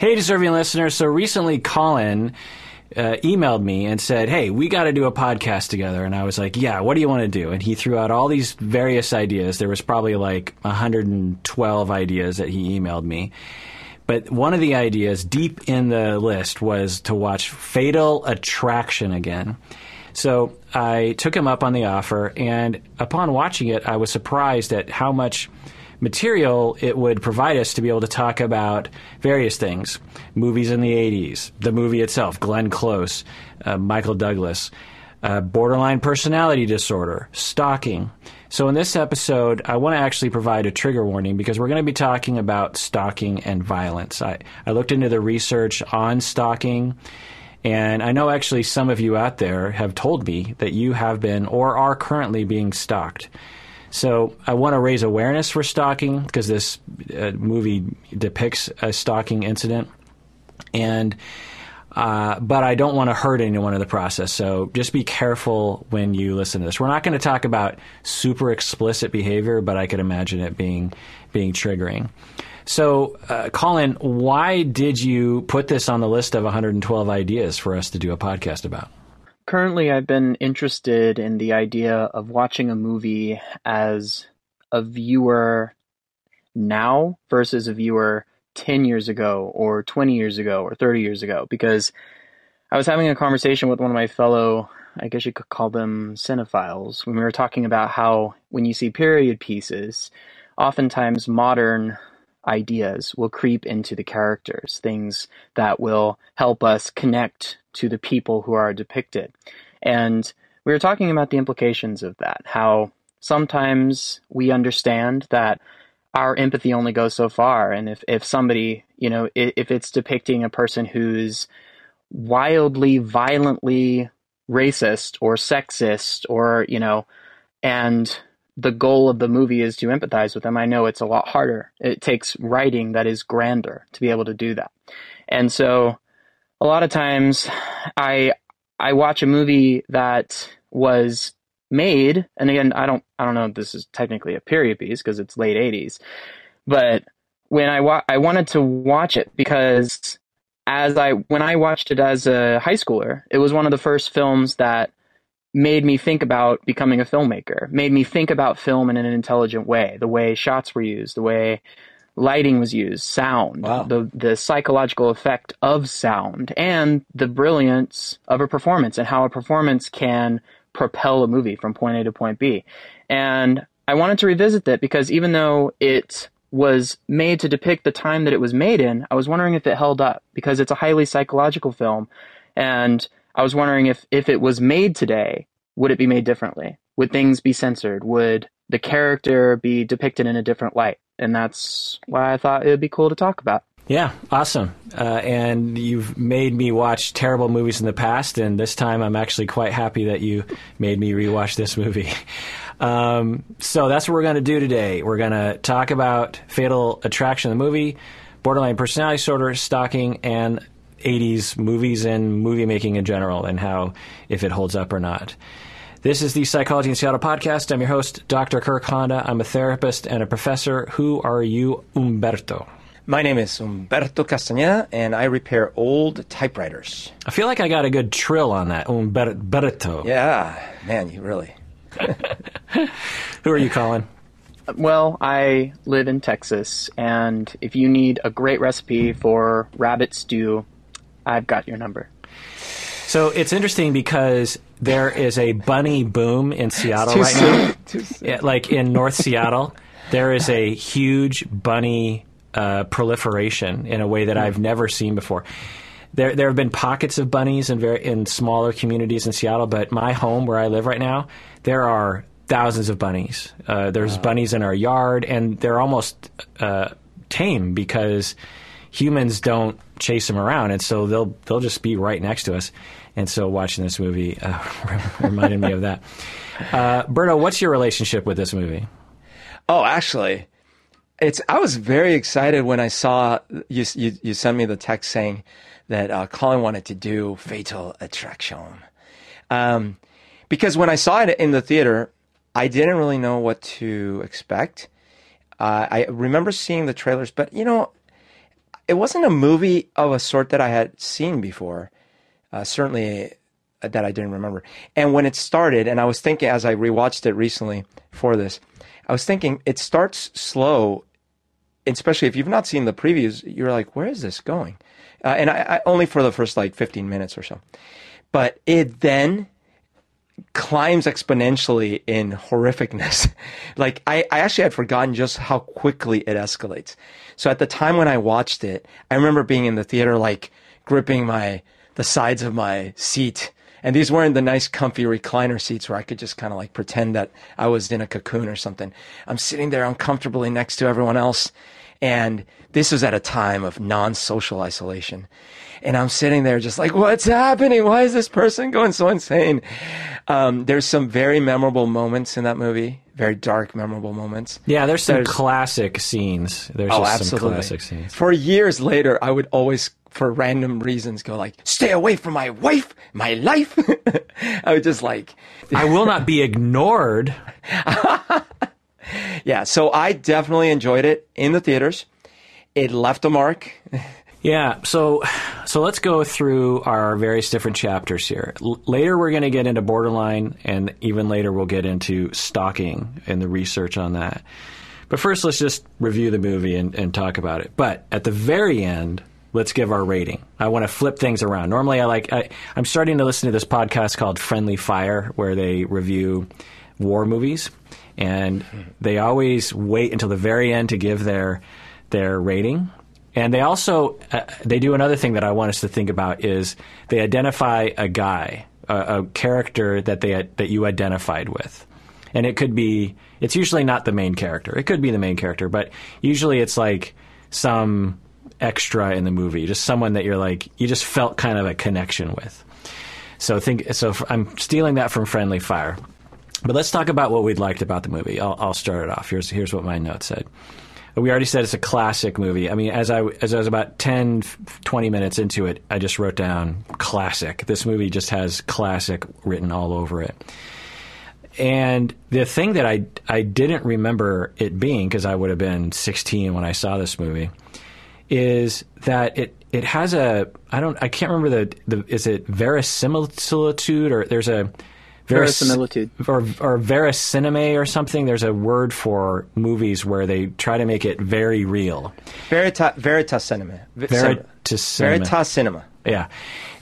Hey, deserving listeners. So recently, Collin uh, emailed me and said, Hey, we got to do a podcast together. And I was like, Yeah, what do you want to do? And he threw out all these various ideas. There was probably like 112 ideas that he emailed me. But one of the ideas deep in the list was to watch Fatal Attraction again. So I took him up on the offer, and upon watching it, I was surprised at how much material it would provide us to be able to talk about various things movies in the 80s, the movie itself, Glenn Close, uh, Michael Douglas, uh, borderline personality disorder, stalking. So, in this episode, I want to actually provide a trigger warning because we're going to be talking about stalking and violence. I, I looked into the research on stalking. And I know actually some of you out there have told me that you have been or are currently being stalked. So I want to raise awareness for stalking because this uh, movie depicts a stalking incident, and uh, but I don't want to hurt anyone in the process. So just be careful when you listen to this. We're not going to talk about super explicit behavior, but I could imagine it being being triggering. So, uh, Collin, why did you put this on the list of 112 ideas for us to do a podcast about? Currently, I've been interested in the idea of watching a movie as a viewer now versus a viewer 10 years ago or 20 years ago or 30 years ago because I was having a conversation with one of my fellow, I guess you could call them cinephiles, when we were talking about how when you see period pieces, oftentimes modern ideas will creep into the characters, things that will help us connect to the people who are depicted. And we were talking about the implications of that, how sometimes we understand that our empathy only goes so far. And if, if somebody, you know, if it's depicting a person who's wildly, violently racist or sexist or, you know, and the goal of the movie is to empathize with them, I know it's a lot harder. It takes writing that is grander to be able to do that. And so a lot of times I I watch a movie that was made, and again, I don't I don't know if this is technically a period piece because it's late '80s, but when I wa- I wanted to watch it because as I when I watched it as a high schooler, it was one of the first films that made me think about becoming a filmmaker, made me think about film in an intelligent way, the way shots were used, the way lighting was used, sound, wow. the the psychological effect of sound, and the brilliance of a performance and how a performance can propel a movie from point A to point B. And I wanted to revisit that because even though it was made to depict the time that it was made in, I was wondering if it held up because it's a highly psychological film. And I was wondering if, if it was made today, would it be made differently? Would things be censored? Would the character be depicted in a different light? and that's why I thought it would be cool to talk about. Yeah, awesome. Uh, and you've made me watch terrible movies in the past, and this time I'm actually quite happy that you made me rewatch this movie. Um, so that's what we're going to do today. We're going to talk about Fatal Attraction, the movie, borderline personality disorder, stalking, and 80s movies and movie making in general, and how if it holds up or not. This is the Psychology in Seattle podcast. I'm your host, Dr. Kirk Honda. I'm a therapist and a professor. Who are you, Umberto? My name is Umberto Castaneda, and I repair old typewriters. I feel like I got a good trill on that, Umberto. Yeah, man, you really. Who are you Collin? Well, I live in Texas, and if you need a great recipe for rabbit stew, I've got your number. So it's interesting because there is a bunny boom in Seattle right now. Yeah, like in North Seattle, there is a huge bunny uh, proliferation in a way that I've never seen before. There, there have been pockets of bunnies in very in smaller communities in Seattle, but my home where I live right now, there are thousands of bunnies. Uh, there's wow. bunnies in our yard, and they're almost uh, tame because humans don't chase them around, and so they'll they'll just be right next to us. And so watching this movie uh, reminded me of that. Uh, what's your relationship with this movie? Oh, actually, it's. I was very excited when I saw you. You, you sent me the text saying that uh, Collin wanted to do Fatal Attraction, um, because when I saw it in the theater, I didn't really know what to expect. Uh, I remember seeing the trailers, but you know, it wasn't a movie of a sort that I had seen before. Uh, certainly that I didn't remember. And when it started, and I was thinking as I rewatched it recently for this, I was thinking it starts slow, especially if you've not seen the previews. You're like, where is this going? Uh, and I, I only for the first like 15 minutes or so, but it then climbs exponentially in horrificness. like I, I actually had forgotten just how quickly it escalates. So at the time when I watched it, I remember being in the theater, like gripping my, the sides of my seat. And these weren't the nice comfy recliner seats where I could just kind of like pretend that I was in a cocoon or something. I'm sitting there uncomfortably next to everyone else. And this was at a time of non-social isolation. And I'm sitting there just like, what's happening? Why is this person going so insane? Um, there's some very memorable moments in that movie, very dark, memorable moments. Yeah, there's some There's- classic scenes. There's Oh, just some absolutely. classic scenes. For years later, I would always, for random reasons, go like, stay away from my wife, my life. I would just like, I will not be ignored. yeah. So I definitely enjoyed it in the theaters. It left a mark. Yeah, so so let's go through our various different chapters here. L- later, we're going to get into borderline, and even later, we'll get into stalking and the research on that. But first, let's just review the movie and, and talk about it. But at the very end, let's give our rating. I want to flip things around. Normally, I like I, I'm starting to listen to this podcast called Friendly Fire, where they review war movies, and they always wait until the very end to give their their rating. And they also uh, they do another thing that I want us to think about is they identify a guy, a, a character that they that you identified with, and it could be it's usually not the main character. It could be the main character, but usually it's like some extra in the movie, just someone that you're like you just felt kind of a connection with. So think so. I'm stealing that from Friendly Fire, but let's talk about what we liked about the movie. I'll, I'll start it off. Here's here's what my note said. We already said it's a classic movie. I mean, as I as I was about 10, 20 minutes into it, I just wrote down classic. This movie just has classic written all over it. And the thing that I I didn't remember it being because I would have been 16 when I saw this movie is that it it has a I don't I can't remember the the is it verisimilitude or there's a veris- Verisimilitude. or or or something. There's a word for movies where they try to make it very real. Verita, Veritas Cinema. Veritas Cinema. cinema. Veritas Cinema. Yeah,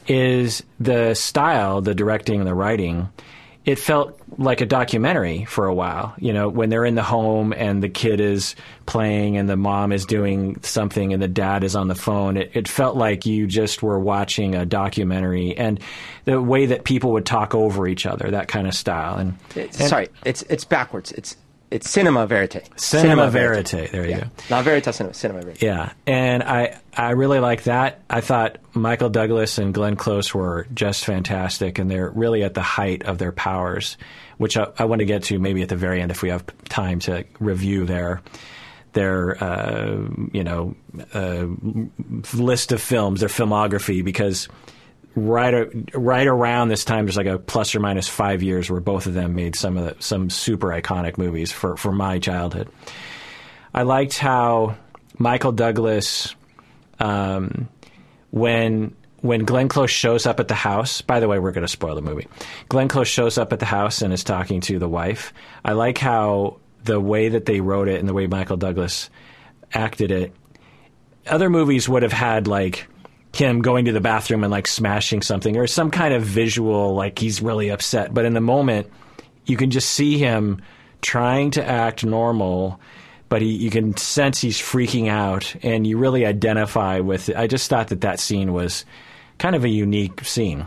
is the style, the directing, the writing. It felt like a documentary for a while. You know, when they're in the home and the kid is playing and the mom is doing something and the dad is on the phone. It, it felt like you just were watching a documentary and the way that people would talk over each other, that kind of style. And, and sorry, it's it's backwards. It's it's cinema verite. cinema verite. There you Yeah. go. Not veritas cinema. Cinema verite. Yeah, and I I really like that. I thought Michael Douglas and Glenn Close were just fantastic, and they're really at the height of their powers, which I, I want to get to maybe at the very end if we have time to review their their uh, you know uh, list of films, their filmography, because right right around this time there's like a plus or minus five years where both of them made some of the some super iconic movies for for my childhood. I liked how Michael Douglas, um, when when Glenn Close shows up at the house. By the way, we're going to spoil the movie. Glenn Close shows up at the house and is talking to the wife. I like how the way that they wrote it and the way Michael Douglas acted it. Other movies would have had like him going to the bathroom and like smashing something or some kind of visual like he's really upset. But in the moment, you can just see him trying to act normal, but he, you can sense he's freaking out, and you really identify with it. I just thought that that scene was kind of a unique scene.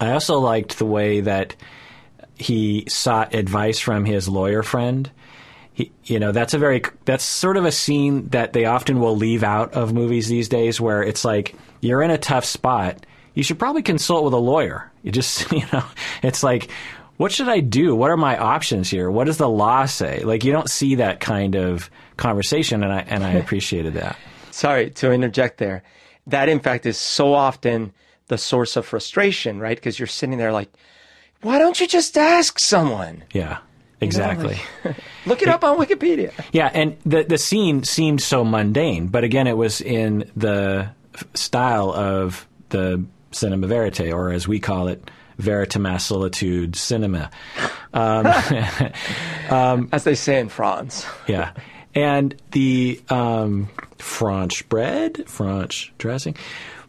I also liked the way that he sought advice from his lawyer friend. He, you know, that's a very that's sort of a scene that they often will leave out of movies these days, where it's like you're in a tough spot. You should probably consult with a lawyer. You just, you know, it's like, what should I do? What are my options here? What does the law say? Like, you don't see that kind of conversation, and I and I appreciated that. Sorry to interject there. That, in fact, is so often the source of frustration, right? Because you're sitting there like, why don't you just ask someone? Yeah. Exactly. Look it up on Wikipedia. Yeah, and the the scene seemed so mundane, but again, it was in the style of the cinema verite, or as we call it, veritimas solitude cinema. As they say in France. Yeah, and the um, French bread, French dressing.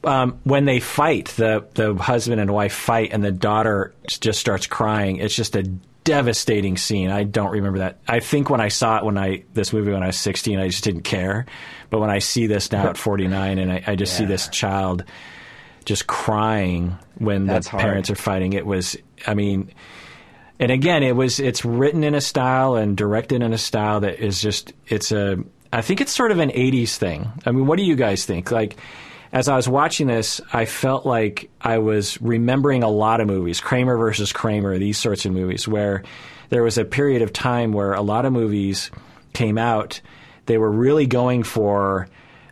Um, when they fight, the the husband and wife fight, and the daughter just starts crying. It's just a devastating scene. I don't remember that. I think when I saw it when I this movie when I was 16, I just didn't care. But when I see this now at 49, and I, I just see this child just crying when That's the hard. parents are fighting, it was. I mean, and again, it was it's written in a style and directed in a style that is just it's a I think it's sort of an 80s thing. I mean, what do you guys think? Like as I was watching this, I felt like I was remembering a lot of movies, Kramer versus Kramer, these sorts of movies where there was a period of time where a lot of movies came out, they were really going for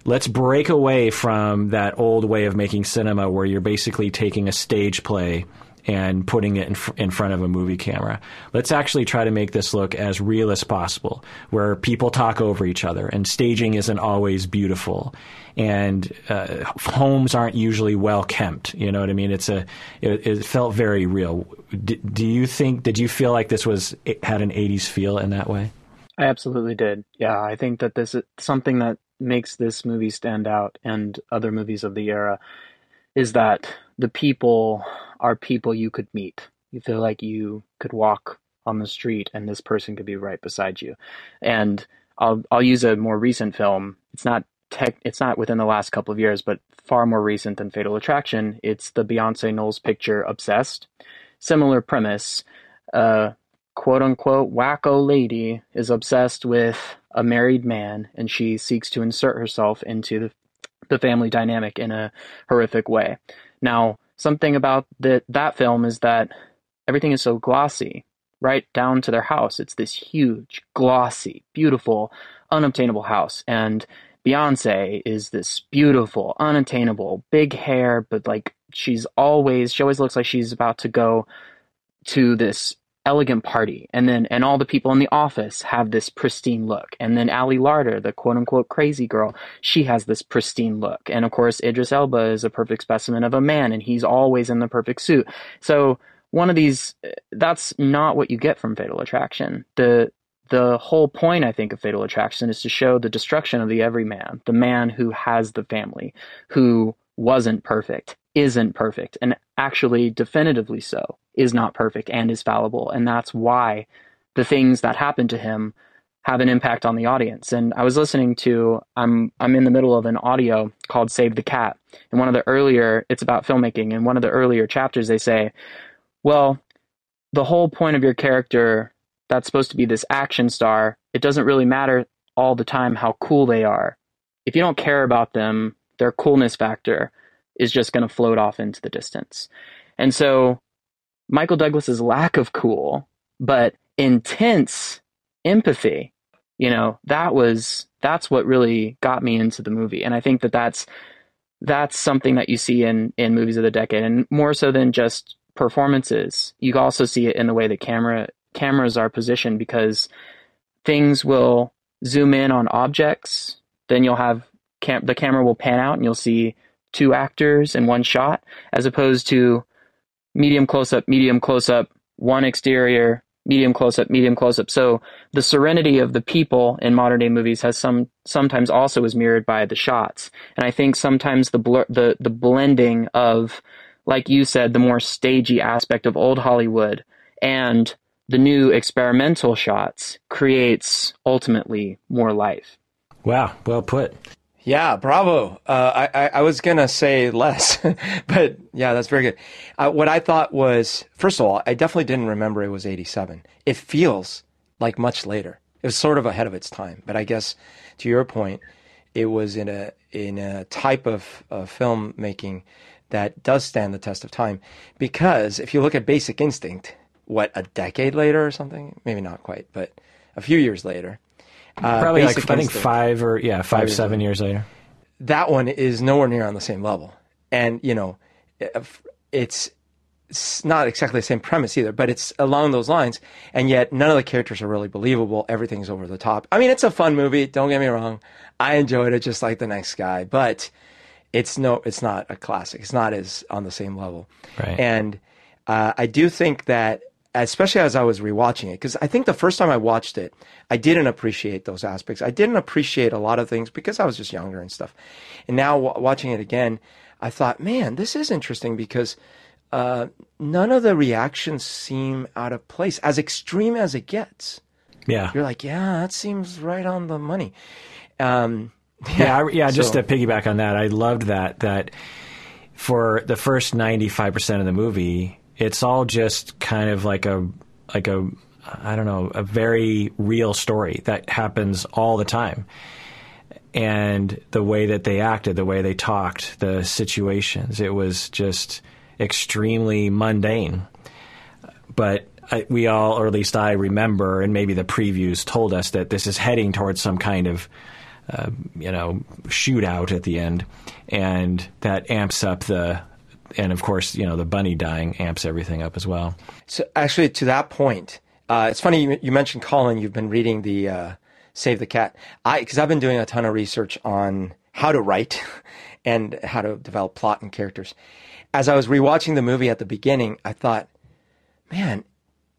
let's break away from that old way of making cinema where you're basically taking a stage play and putting it in, fr- in front of a movie camera. Let's actually try to make this look as real as possible, where people talk over each other and staging isn't always beautiful, and uh, homes aren't usually well kept. You know what I mean? It's a it, it felt very real. D- do you think? Did you feel like this was had an '80s feel in that way? I absolutely did. Yeah, I think that this is something that makes this movie stand out and other movies of the era is that the people are people you could meet. You feel like you could walk on the street and this person could be right beside you. And I'll I'll use a more recent film. It's not tech it's not within the last couple of years, but far more recent than Fatal Attraction. It's the Beyonce Knowles picture Obsessed. Similar premise. Uh quote unquote wacko lady is obsessed with a married man and she seeks to insert herself into the, the family dynamic in a horrific way. Now, something about that film is that everything is so glossy, right down to their house. It's this huge, glossy, beautiful, unobtainable house. And Beyonce is this beautiful, unattainable, big hair, but like she's always, she always looks like she's about to go to this elegant party. And then and all the people in the office have this pristine look. And then Ali Larter the quote unquote crazy girl she has this pristine look. And of course Idris Elba is a perfect specimen of a man and he's always in the perfect suit. So one of these that's not what you get from Fatal Attraction. The the whole point I think of Fatal Attraction is to show the destruction of the everyman the man who has the family who wasn't perfect isn't perfect and actually definitively so is not perfect and is fallible. And that's why the things that happen to him have an impact on the audience. And i was listening to i'm i'm in the middle of an audio called save the cat. And one of the earlier it's about filmmaking. And one of the earlier chapters they say well the whole point of your character that's supposed to be this action star it doesn't really matter all the time how cool they are if you don't care about them their coolness factor is just going to float off into the distance and so Michael Douglas's lack of cool, but intense empathy, you know, that was that's what really got me into the movie. And I think that that's that's something that you see in in movies of the decade and more so than just performances. You also see it in the way the camera cameras are positioned because things will zoom in on objects, then you'll have cam- the camera will pan out and you'll see two actors in one shot as opposed to medium close up, medium close up, one exterior, medium close up, medium close up. So the serenity of the people in modern day movies has some sometimes also is mirrored by the shots. And I think sometimes the blur, the the blending of like you said the more stagey aspect of old Hollywood and the new experimental shots creates ultimately more life. Wow, well put. Yeah, bravo. Uh, I, I, I was gonna say less, but yeah, that's very good. Uh, what I thought was, first of all, I definitely didn't remember it was '87. It feels like much later. It was sort of ahead of its time. But I guess, to your point, it was in a in a type of, of filmmaking that does stand the test of time. Because if you look at Basic Instinct, what a decade later or something, maybe not quite, but a few years later. Uh, Probably like I think five or yeah, five, years seven years later. that one is nowhere near on the same level. And you know, it's it's not exactly the same premise either, but it's along those lines. And yet, none of the characters are really believable. Everything's over the top. I mean, it's a fun movie. Don't get me wrong. I enjoyed it just like the next guy, but it's no, it's not a classic. It's not as on the same level. Right. And uh, I do think that, especially as I was rewatching it, because I think the first time I watched it, I didn't appreciate those aspects. I didn't appreciate a lot of things because I was just younger and stuff. And now w- watching it again, I thought, man, this is interesting because uh, none of the reactions seem out of place, as extreme as it gets. Yeah. You're like, yeah, that seems right on the money. Um, Yeah, I- yeah. Just so- to piggyback on that, I loved that. That for the first ninety five percent of the movie, it's all just kind of like a like a I don't know a very real story that happens all the time. And the way that they acted, the way they talked, the situations, it was just extremely mundane. But I, we all, or at least I remember, and maybe the previews told us that this is heading towards some kind of uh, you know, shootout at the end, and that amps up the, and of course, you know, the bunny dying amps everything up as well. So actually, to that point, uh, it's funny you, mentioned Collin. You've been reading the uh, Save the Cat. I because I've been doing a ton of research on how to write and how to develop plot and characters. As I was rewatching the movie at the beginning, I thought, man,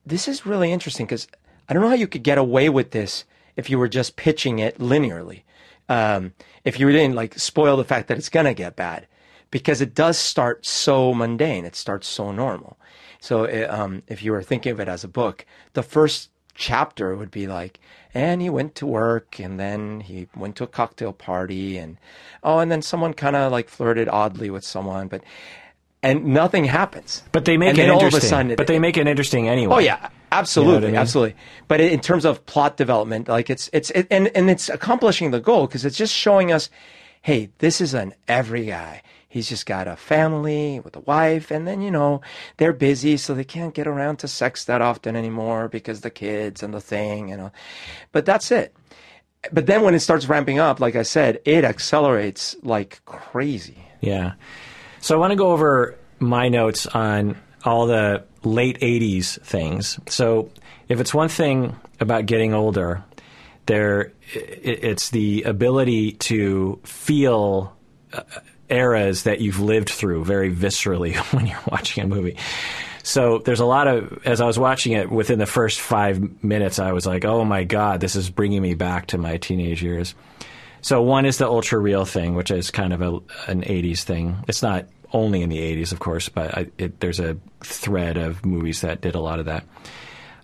this is really interesting because I don't know how you could get away with this if you were just pitching it linearly. Um, if you didn't like spoil the fact that it's gonna get bad, because it does start so mundane. It starts so normal. So uh, um, if you were thinking of it as a book, the first chapter would be like, and he went to work, and then he went to a cocktail party, and oh, and then someone kind of like flirted oddly with someone, but and nothing happens. But they make And it then all of a interesting. sudden it- but they make it interesting anyway. Oh yeah, absolutely, I mean? absolutely. But in terms of plot development, like it's it's it, and and it's accomplishing the goal because it's just showing us, hey, this is an every guy. He's just got a family with a wife, and then you know they're busy, so they can't get around to sex that often anymore because the kids and the thing, you know. But that's it. But then when it starts ramping up, like I said, it accelerates like crazy. Yeah. So I want to go over my notes on all the late 80s things. So if it's one thing about getting older, there it's the ability to feel uh, eras that you've lived through very viscerally when you're watching a movie. So there's a lot of as I was watching it within the first 5 minutes I was like, "Oh my god, this is bringing me back to my teenage years." So one is the ultra real thing, which is kind of a, an '80s thing. It's not only in the '80s, of course, but I, it, there's a thread of movies that did a lot of that.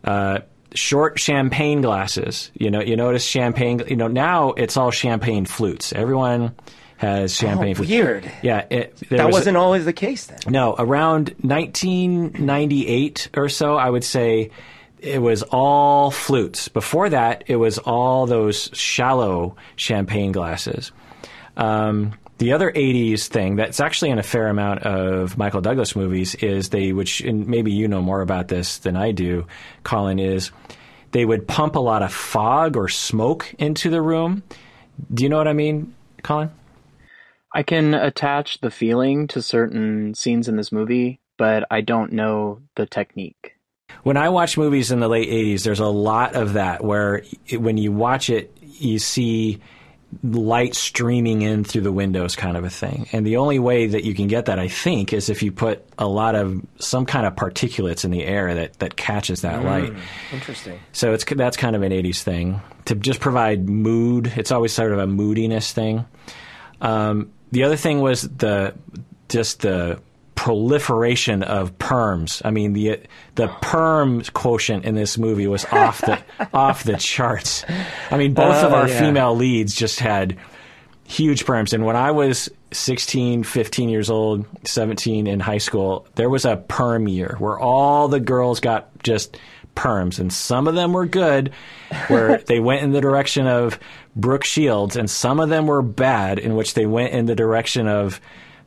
Uh, short champagne glasses. You know, you notice champagne. You know, now it's all champagne flutes. Everyone has champagne Oh, weird. Yeah, it, That was, wasn't always the case then. no, around 1998 or so, I would say it was all flutes. Before that, it was all those shallow champagne glasses. Um, the other 80s thing that's actually in a fair amount of Michael Douglas movies is they, which, and maybe you know more about this than I do, Collin, is they would pump a lot of fog or smoke into the room. Do you know what I mean, Collin? I can attach the feeling to certain scenes in this movie, but I don't know the technique. When I watch movies in the late 80s, there's a lot of that where it, when you watch it, you see light streaming in through the windows kind of a thing. And the only way that you can get that, I think, is if you put a lot of some kind of particulates in the air that, that catches that light. Interesting. So it's that's kind of an 80s thing to just provide mood. It's always sort of a moodiness thing. Um, the other thing was the just the proliferation of perms. I mean the the perm quotient in this movie was off the off the charts. I mean both of Oh, our yeah. female leads just had huge perms and when I was 16, 15 years old, 17 in high school, there was a perm year where all the girls got just perms and some of them were good where they went in the direction of Brooke Shields and some of them were bad in which they went in the direction of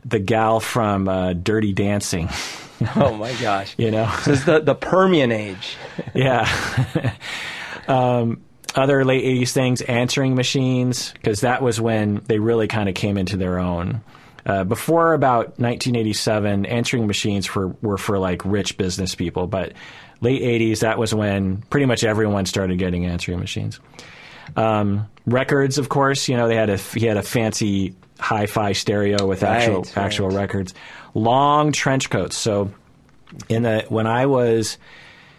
the gal from uh, Dirty Dancing, Oh my gosh. you know. This is the, the Permian age. Yeah. um, other late 80s things, answering machines, because that was when they really kind of came into their own. Uh, before about 1987, answering machines were, were for like rich business people, but late 80s, that was when pretty much everyone started getting answering machines. Um, records, of course, you know, they had a he had a fancy hi-fi stereo with actual Right, actual right. records. Long trench coats. So in the when I was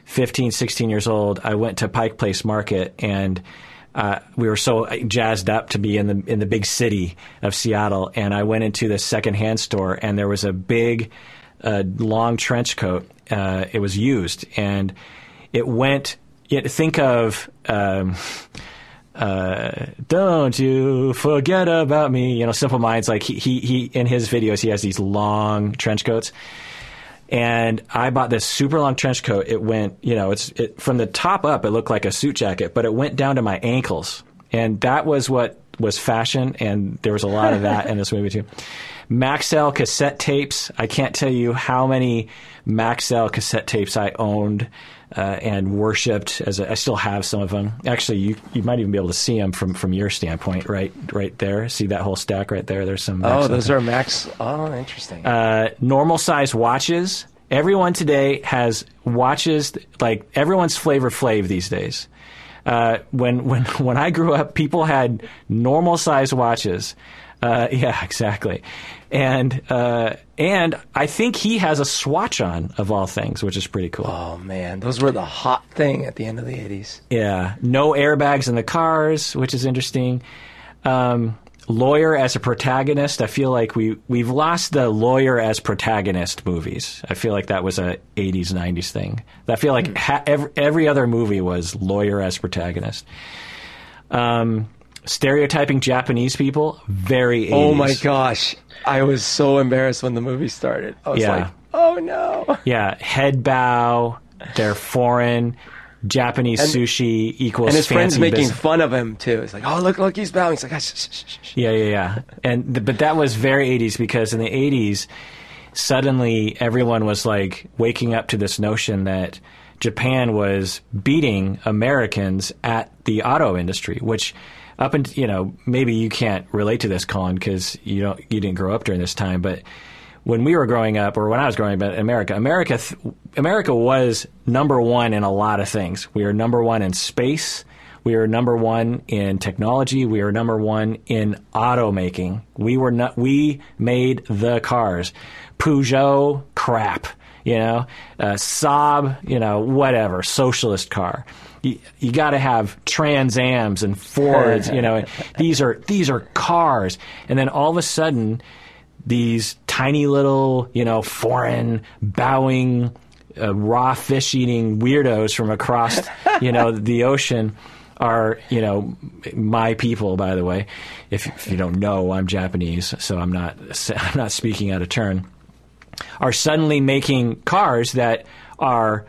15, 16 years old, I went to Pike Place Market and uh, we were so jazzed up to be in the in the big city of Seattle, and I went into the secondhand store, and there was a big, uh, long trench coat. Uh, it was used, and it went. It, think of. Um, uh, don't you forget about me. You know, Simple Minds, like he, he, he, in his videos, he has these long trench coats. And I bought this super long trench coat. It went, you know, it's it, from the top up, it looked like a suit jacket, but it went down to my ankles. And that was what was fashion. And there was a lot of that in this movie too. Maxell cassette tapes. I can't tell you how many Maxell cassette tapes I owned uh, and worshipped. As a, I still have some of them. Actually, you you might even be able to see them from from your standpoint, right right there. See that whole stack right there. There's some. Oh, Maxell those are Max. Oh, interesting. uh, normal size watches. Everyone today has watches like everyone's Flavor Flav these days. Uh, when when when I grew up, people had normal size watches. Uh, yeah, exactly. And uh, and I think he has a Swatch on of all things, which is pretty cool. oh man, those were the hot thing at the end of the '80s. Yeah, no airbags in the cars, which is interesting. Um, lawyer as a protagonist. I feel like we we've lost the lawyer as protagonist movies. I feel like that was a '80s '90s thing. I feel like ha- every, every other movie was lawyer as protagonist. Um, stereotyping Japanese people, very 80s. Oh my gosh, I was so embarrassed when the movie started. I was Yeah. like, oh no. Yeah, head bow. They're foreign. Japanese And- sushi equals And his friends making business. fun of him too. It's like, oh look, look, he's bowing. He's like, ah, shh, shh, shh, shh. Yeah, yeah, yeah. And th- but that was very 80s because in the 80s, suddenly everyone was like waking up to this notion that Japan was beating Americans at the auto industry, which up and you know maybe you can't relate to this, Collin, because you don't you didn't grow up during this time, but. When we were growing up, or when I was growing up in America, America, th- America was number one in a lot of things. We are number one in space. We are number one in technology. We are number one in automaking. We were not. We made the cars. Peugeot, crap. You know, uh, Saab. You know, whatever. Socialist car. You, you got to have Trans Ams and Fords. you know, these are these are cars. And then all of a sudden, these tiny little, you know, foreign bowing, uh, raw fish eating weirdos from across, you know, the ocean are, you know, my people. By the way, if, if you don't know, I'm Japanese, so I'm not I'm not speaking out of turn. Are suddenly making cars that are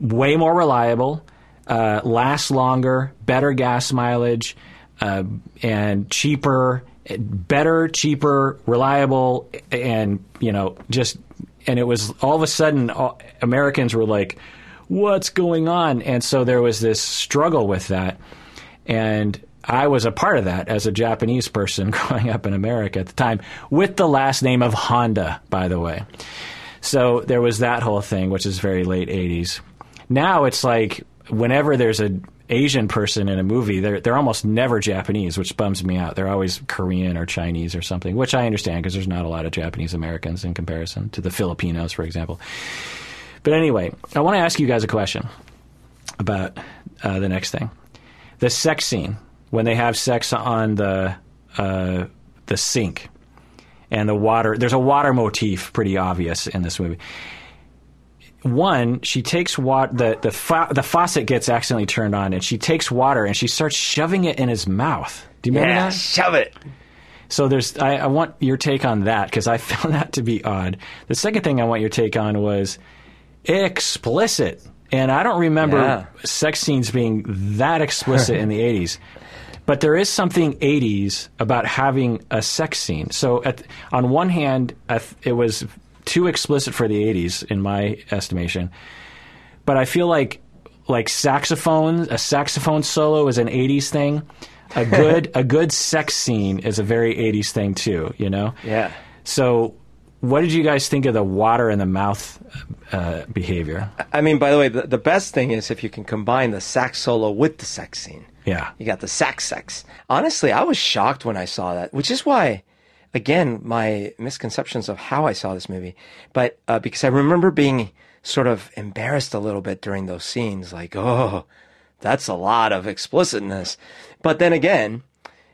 way more reliable, uh, last longer, better gas mileage, uh, and cheaper, better, cheaper, reliable, and you know, just and it was all of a sudden all, Americans were like, "What's going on?" And so there was this struggle with that, and I was a part of that as a Japanese person growing up in America at the time, with the last name of Honda, by the way. So there was that whole thing, which is very late '80s. Now it's like whenever there's an Asian person in a movie, they're they're almost never Japanese, which bums me out. They're always Korean or Chinese or something, which I understand because there's not a lot of Japanese Americans in comparison to the Filipinos, for example. But anyway, I want to ask you guys a question about uh, the next thing: the sex scene when they have sex on the uh, the sink and the water. There's a water motif, pretty obvious in this movie. One, she takes water. The the fa- the faucet gets accidentally turned on, and she takes water and she starts shoving it in his mouth. Do you remember Yeah, that? shove it. So there's. I, I want your take on that because I found that to be odd. The second thing I want your take on was explicit, and I don't remember Yeah. sex scenes being that explicit in the '80s. But there is something 80s about having a sex scene. So, at, on one hand, it was too explicit for the 80s, in my estimation. But I feel like like saxophone, a saxophone solo is an 80s thing. A good a good sex scene is a very 80s thing too. You know. Yeah. So, what did you guys think of the water in the mouth uh, behavior? I mean, by the way, the, the best thing is if you can combine the sax solo with the sex scene. Yeah. You got the sax sex. Honestly, I was shocked when I saw that, which is why, again, my misconceptions of how I saw this movie. But uh, because I remember being sort of embarrassed a little bit during those scenes, like, oh, that's a lot of explicitness. But then again,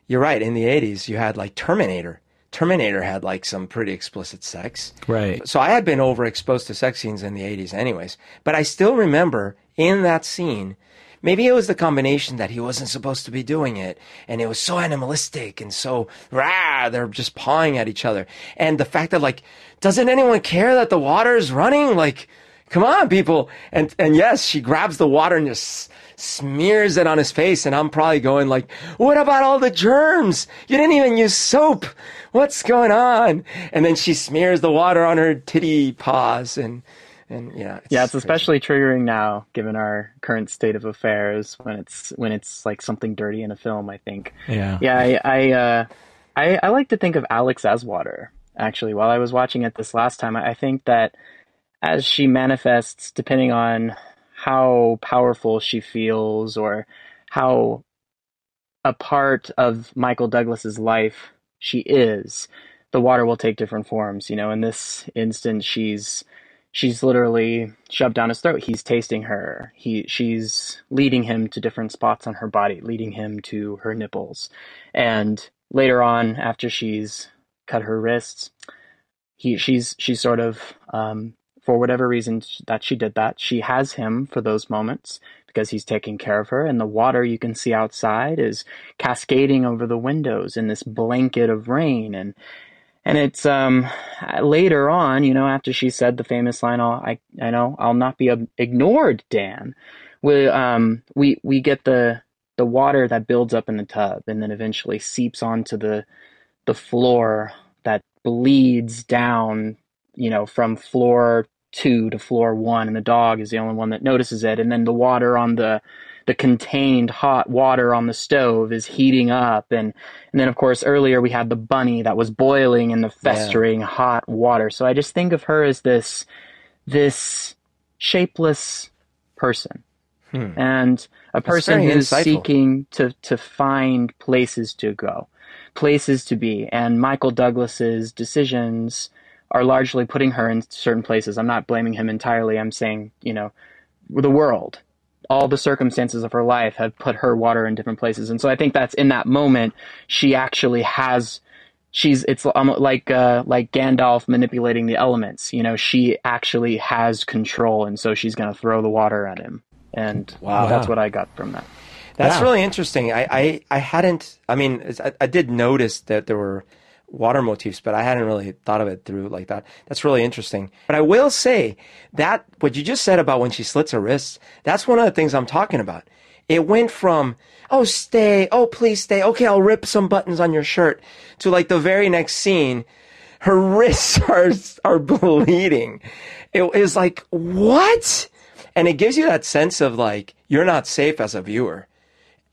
you're right. In the 80s, you had like Terminator. Terminator had like some pretty explicit sex. Right. So I had been overexposed to sex scenes in the 80s anyways. But I still remember in that scene, maybe it was the combination that he wasn't supposed to be doing it. And it was so animalistic and so rah, they're just pawing at each other. And the fact that like, doesn't anyone care that the water is running? Like, come on, people. And, and yes, she grabs the water and just smears it on his face. And I'm probably going like, what about all the germs? You didn't even use soap. What's going on? And then she smears the water on her titty paws and, and yeah. It's yeah, it's crazy. especially triggering now, given our current state of affairs, when it's when it's like something dirty in a film. I think. Yeah. Yeah, I I, uh, I I like to think of Alex as water. Actually, while I was watching it this last time, I I think that as she manifests, depending on how powerful she feels or how a part of Michael Douglas's life she is, the water will take different forms. You know, in this instance, she's she's literally shoved down his throat. He's tasting her. He she's leading him to different spots on her body, leading him to her nipples. And later on, after she's cut her wrists, he she's she's sort of um, for whatever reason that she did that, she has him for those moments because he's taking care of her. And the water you can see outside is cascading over the windows in this blanket of rain. And and it's um later on, you know, after she said the famous line, "I'll, "I I know I'll not be ignored, Dan." We um we we get the the water that builds up in the tub and then eventually seeps onto the the floor that bleeds down, you know, from floor two to floor one, and the dog is the only one that notices it. And then the water on the the contained hot water on the stove is heating up, and and then of course earlier we had the bunny that was boiling in the festering hot water. So I just think of her as this this shapeless person. Hmm. And a person who's insightful. seeking to, to find places to go, places to be. And Michael Douglas's decisions are largely putting her in certain places. I'm not blaming him entirely. I'm saying, you know, the world, all the circumstances of her life have put her water in different places. And so I think that's in that moment, she actually has, she's, it's um, like, uh, like Gandalf manipulating the elements. You know, she actually has control. And so she's going to throw the water at him. And Wow. that's what I got from that. That's Yeah. really interesting. I, I, I hadn't, I mean, I, I did notice that there were water motifs, but I hadn't really thought of it through like that. That's really interesting. But I will say that what you just said about when she slits her wrists, that's one of the things I'm talking about. It went from, oh, stay, oh, please stay, okay, I'll rip some buttons on your shirt, to like the very next scene, her wrists are, are bleeding. It is like, what? And it gives you that sense of like, you're not safe as a viewer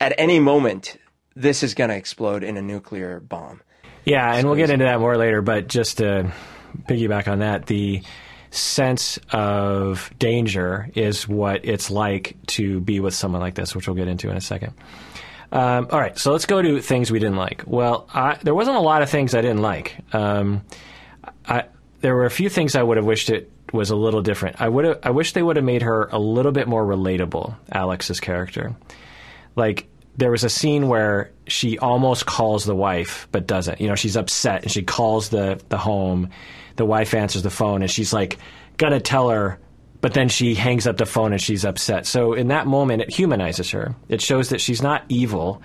at any moment, this is going to explode in a nuclear bomb. Yeah, and we'll get into that more later, but just to piggyback on that, the sense of danger is what it's like to be with someone like this, which we'll get into in a second. Um, all right, so let's go to things we didn't like. Well, I, there wasn't a lot of things I didn't like. Um, I, there were a few things I would have wished it was a little different. I would have, I wish they would have made her a little bit more relatable, Alex's character. Like there was a scene where she almost calls the wife but doesn't. You know, she's upset and she calls the the home. The wife answers the phone and she's like gonna tell her, but then she hangs up the phone and she's upset. So in that moment, it humanizes her. It shows that she's not evil.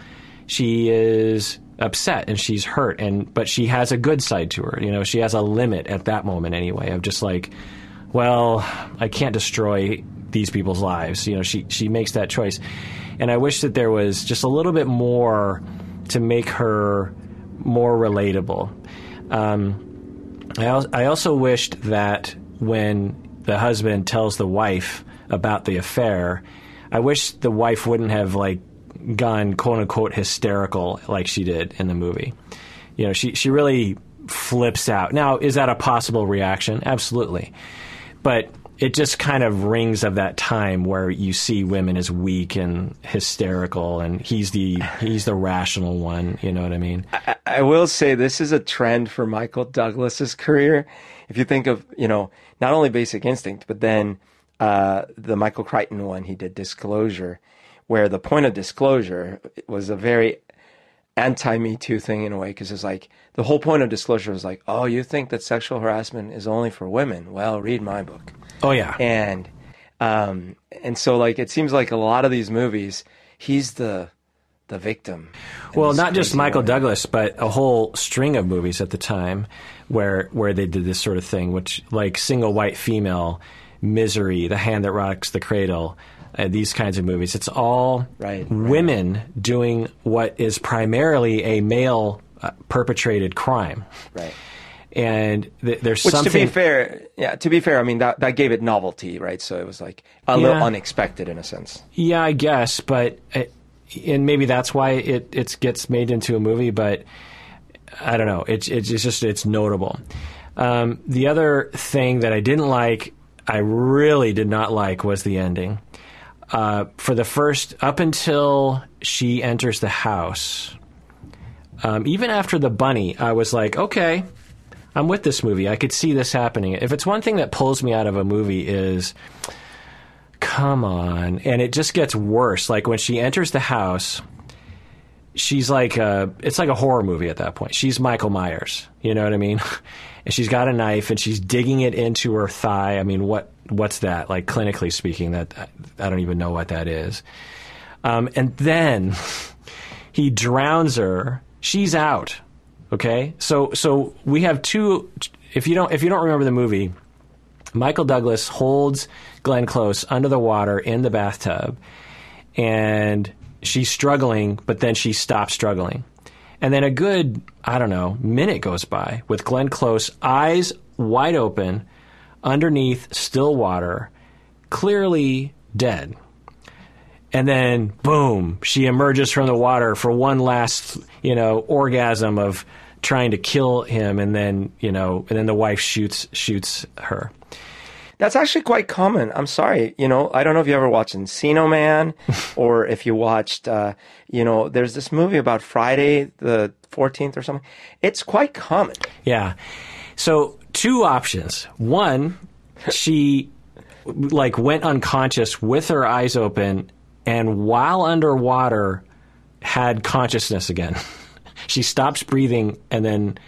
She is upset and she's hurt and but she has a good side to her. You know, she has a limit at that moment anyway of just like, well, I can't destroy these people's lives. You know, she she makes that choice. And I wish that there was just a little bit more to make her more relatable. Um, I, al- I also wished that when the husband tells the wife about the affair, I wish the wife wouldn't have like gone quote unquote hysterical like she did in the movie. You know, she she really flips out. Now, is that a possible reaction? Absolutely. But it just kind of rings of that time where you see women as weak and hysterical and he's the he's the rational one, you know what I mean? I, I will say this is a trend for Michael Douglas's career. If you think of, you know, not only Basic Instinct, but then uh, the Michael Crichton one he did Disclosure, where the point of disclosure was a very anti Me Too thing in a way because it's like the whole point of disclosure was like, oh, you think that sexual harassment is only for women? Well, read my book. Oh yeah, and um, and so like it seems like a lot of these movies, he's the the victim. Well, not just Michael Douglas, but a whole string of movies at the time where where they did this sort of thing, which like Single White Female, Misery, The Hand That Rocks the Cradle. Uh, these kinds of movies. It's all right, women right. doing what is primarily a male uh, perpetrated crime. Right and th- there's Which, something. to be fair, yeah, to be fair, I mean that that gave it novelty, right? So it was like a yeah. little unexpected in a sense. Yeah, I guess, but it, and maybe that's why it it gets made into a movie. But I don't know. It's it's just it's notable. Um, the other thing that I didn't like, I really did not like, was the ending. Uh, for the first up until she enters the house. Um, even after the bunny, I was like, okay, I'm with this movie. I could see this happening. If it's one thing that pulls me out of a movie is come on, and it just gets worse. Like when she enters the house, she's like a, it's like a horror movie at that point. She's Michael Myers. You know what I mean? and she's got a knife and she's digging it into her thigh. I mean, what what's that? Like clinically speaking, that I don't even know what that is. Um, and then he drowns her. She's out. Okay, so so we have two. If you don't if you don't remember the movie, Michael Douglas holds Glenn Close under the water in the bathtub, and she's struggling, but then she stops struggling, and then a good I don't know minute goes by with Glenn Close eyes wide open, underneath still water, clearly dead. And then, boom, she emerges from the water for one last, you know, orgasm of trying to kill him, and then you know, and then the wife shoots shoots her. That's actually quite common. I'm sorry, you know, I don't know if you ever watched Encino Man, or if you watched, uh, you know, there's this movie about Friday the 14th or something. It's quite common. Yeah. So two options. One, she like went unconscious with her eyes open, and while underwater, had consciousness again. she stops breathing and then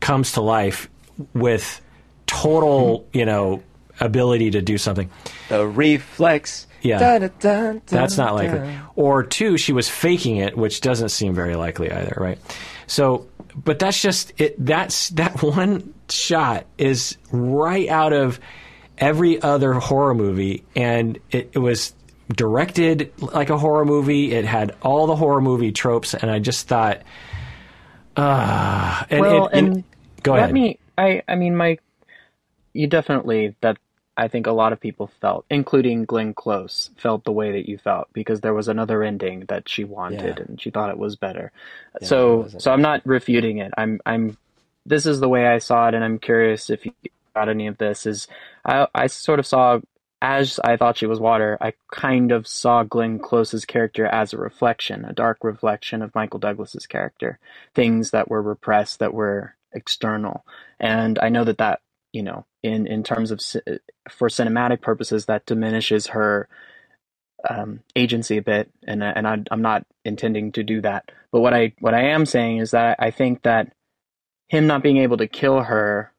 comes to life with total, you know, ability to do something. The reflex. Yeah. Dun, dun, dun, That's not likely. Or two, she was faking it, which doesn't seem very likely either, right? So, but that's just it. That's that one shot is right out of every other horror movie, and it, it was directed like a horror movie. It had all the horror movie tropes, and I just thought uh, and, well, and, and, go let ahead. me. I I mean, my you definitely that I think a lot of people felt, including Glenn Close, felt the way that you felt because there was another ending that she wanted yeah. and she thought it was better. Yeah, so so I'm not refuting it. I'm I'm this is the way I saw it, and I'm curious if you got any of this. Is I I sort of saw as I thought she was water, I kind of saw Glenn Close's character as a reflection, a dark reflection of Michael Douglas's character. Things that were repressed, that were external, and I know that that you know, in in terms of for cinematic purposes, that diminishes her um, agency a bit, and and I, am not intending to do that. But what I what I am saying is that I think that him not being able to kill her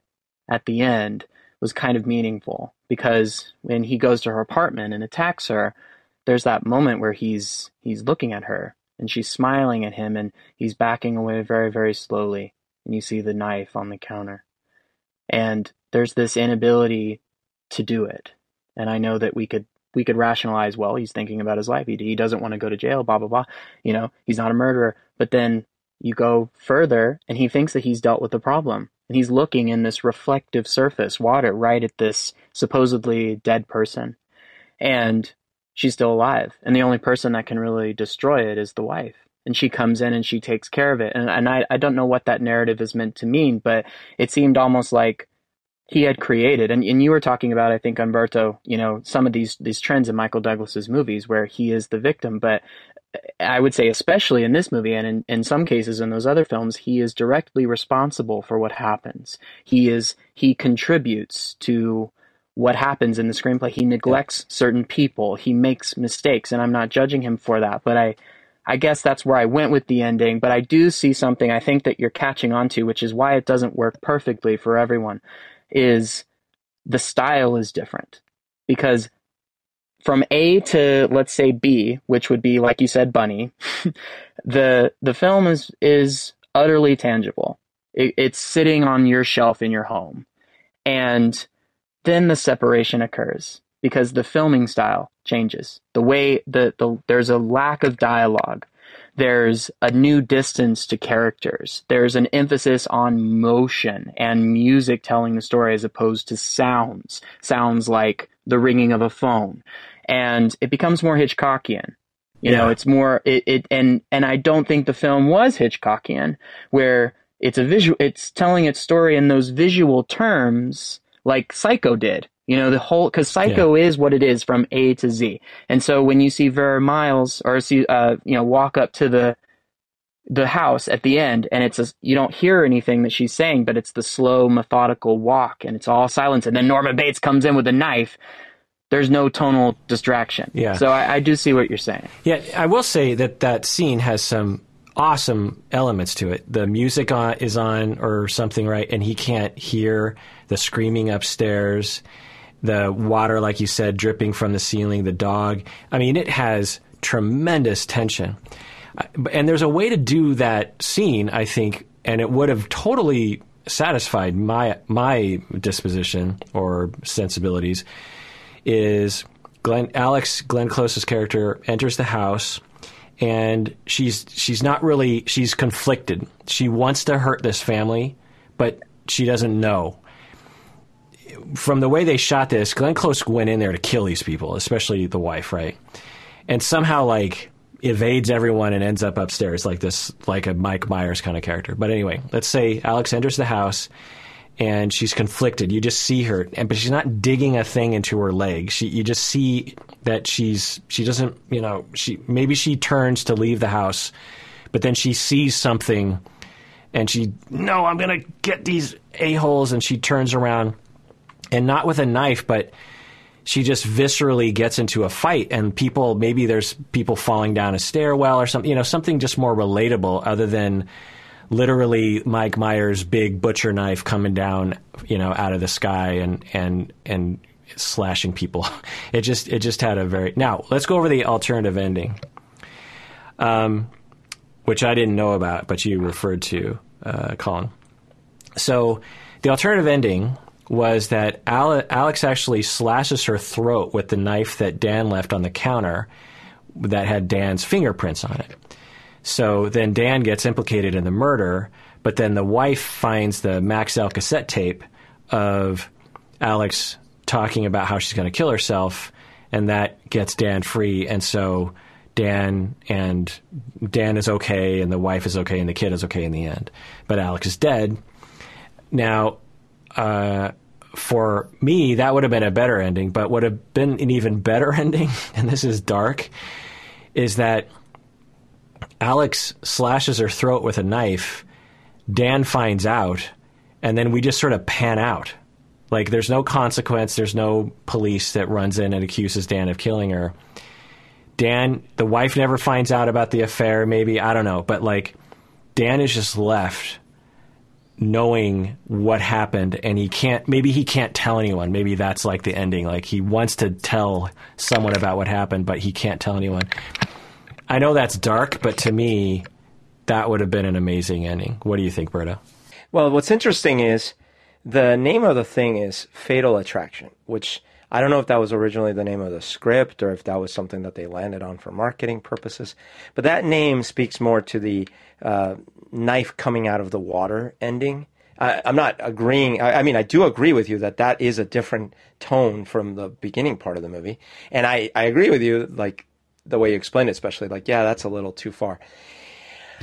at the end was kind of meaningful because when he goes to her apartment and attacks her, there's that moment where he's he's looking at her and she's smiling at him and he's backing away very very slowly and you see the knife on the counter. And there's this inability to do it. And I know that we could we could rationalize, well, he's thinking about his life. He, he doesn't want to go to jail, blah, blah, blah. You know, he's not a murderer. But then you go further and he thinks that he's dealt with the problem and he's looking in this reflective surface water right at this supposedly dead person and she's still alive and the only person that can really destroy it is the wife and she comes in and she takes care of it. And, and I, I don't know what that narrative is meant to mean, but it seemed almost like he had created. And, and you were talking about, I think, Umberto, you know, some of these, these trends in Michael Douglas's movies where he is the victim. But I would say, especially in this movie and in, in some cases in those other films, he is directly responsible for what happens. He is, he contributes to what happens in the screenplay. He neglects certain people. He makes mistakes, and I'm not judging him for that. But I, I guess that's where I went with the ending. But I do see something I think that you're catching on to, which is why it doesn't work perfectly for everyone. Is the style is different because from A to let's say B, which would be like you said, Bunny, the the film is is utterly tangible. It, it's sitting on your shelf in your home, and then the separation occurs because the filming style changes. The way the, the there's a lack of dialogue. There's a new distance to characters. There's an emphasis on motion and music telling the story as opposed to sounds. Sounds like the ringing of a phone. And it becomes more Hitchcockian. You yeah. know, it's more it, it and and I don't think the film was Hitchcockian where it's a visual it's telling its story in those visual terms like Psycho did. You know, the whole, cause Psycho yeah. is what it is from A to Z. And so when you see Vera Miles or see, uh, you know, walk up to the, the house at the end and it's a, you don't hear anything that she's saying, but it's the slow methodical walk and it's all silence. And then Norman Bates comes in with a knife. There's no tonal distraction. Yeah. So I, I do see what you're saying. Yeah. I will say that that scene has some awesome elements to it. The music on, is on or something, right? And he can't hear the screaming upstairs, the water, like you said, dripping from the ceiling, the dog. I mean, it has tremendous tension. Uh, and there's a way to do that scene, I think, and it would have totally satisfied my my disposition or sensibilities. Is Glenn Alex Glenn Close's character enters the house and she's she's not really she's conflicted. She wants to hurt this family, but she doesn't know. From the way they shot this, Glenn Close went in there to kill these people, especially the wife, right? And somehow like evades everyone and ends up upstairs like this like a Mike Myers kind of character. But anyway, let's say Alex enters the house and she's conflicted. You just see her, and but she's not digging a thing into her leg. She, you just see that she's she doesn't, you know, she maybe she turns to leave the house, but then she sees something, and she no, I'm gonna get these a holes, and she turns around, and not with a knife, but she just viscerally gets into a fight and people maybe there's people falling down a stairwell or something you know something just more relatable other than literally Mike Myers' big butcher knife coming down, you know, out of the sky and and and slashing people. It just it just had a very now. Let's go over the alternative ending, um, which I didn't know about, but you referred to, uh, Collin. So the alternative ending was that Alex actually slashes her throat with the knife that Dan left on the counter that had Dan's fingerprints on it. So then Dan gets implicated in the murder, but then the wife finds the Maxell cassette tape of Alex talking about how she's going to kill herself, and that gets Dan free. And so Dan and Dan is okay, and the wife is okay, and the kid is okay in the end. But Alex is dead. Now, uh, for me, that would have been a better ending, but would have been an even better ending, and this is dark, is that Alex slashes her throat with a knife. Dan finds out, and then we just sort of pan out. Like there's no consequence. There's no police that runs in and accuses Dan of killing her. Dan, the wife never finds out about the affair. Maybe I don't know, but like Dan is just left knowing what happened and he can't maybe he can't tell anyone maybe that's like the ending like he wants to tell someone about what happened but he can't tell anyone I know that's dark, but to me, that would have been an amazing ending. What do you think, Berto? Well, what's interesting is the name of the thing is Fatal Attraction, which I don't know if that was originally the name of the script or if that was something that they landed on for marketing purposes. But that name speaks more to the uh, knife coming out of the water ending. I, am not agreeing. I, I, mean, I do agree with you that that is a different tone from the beginning part of the movie, and I, I agree with you. Like the way you explained it, especially like, yeah, that's a little too far.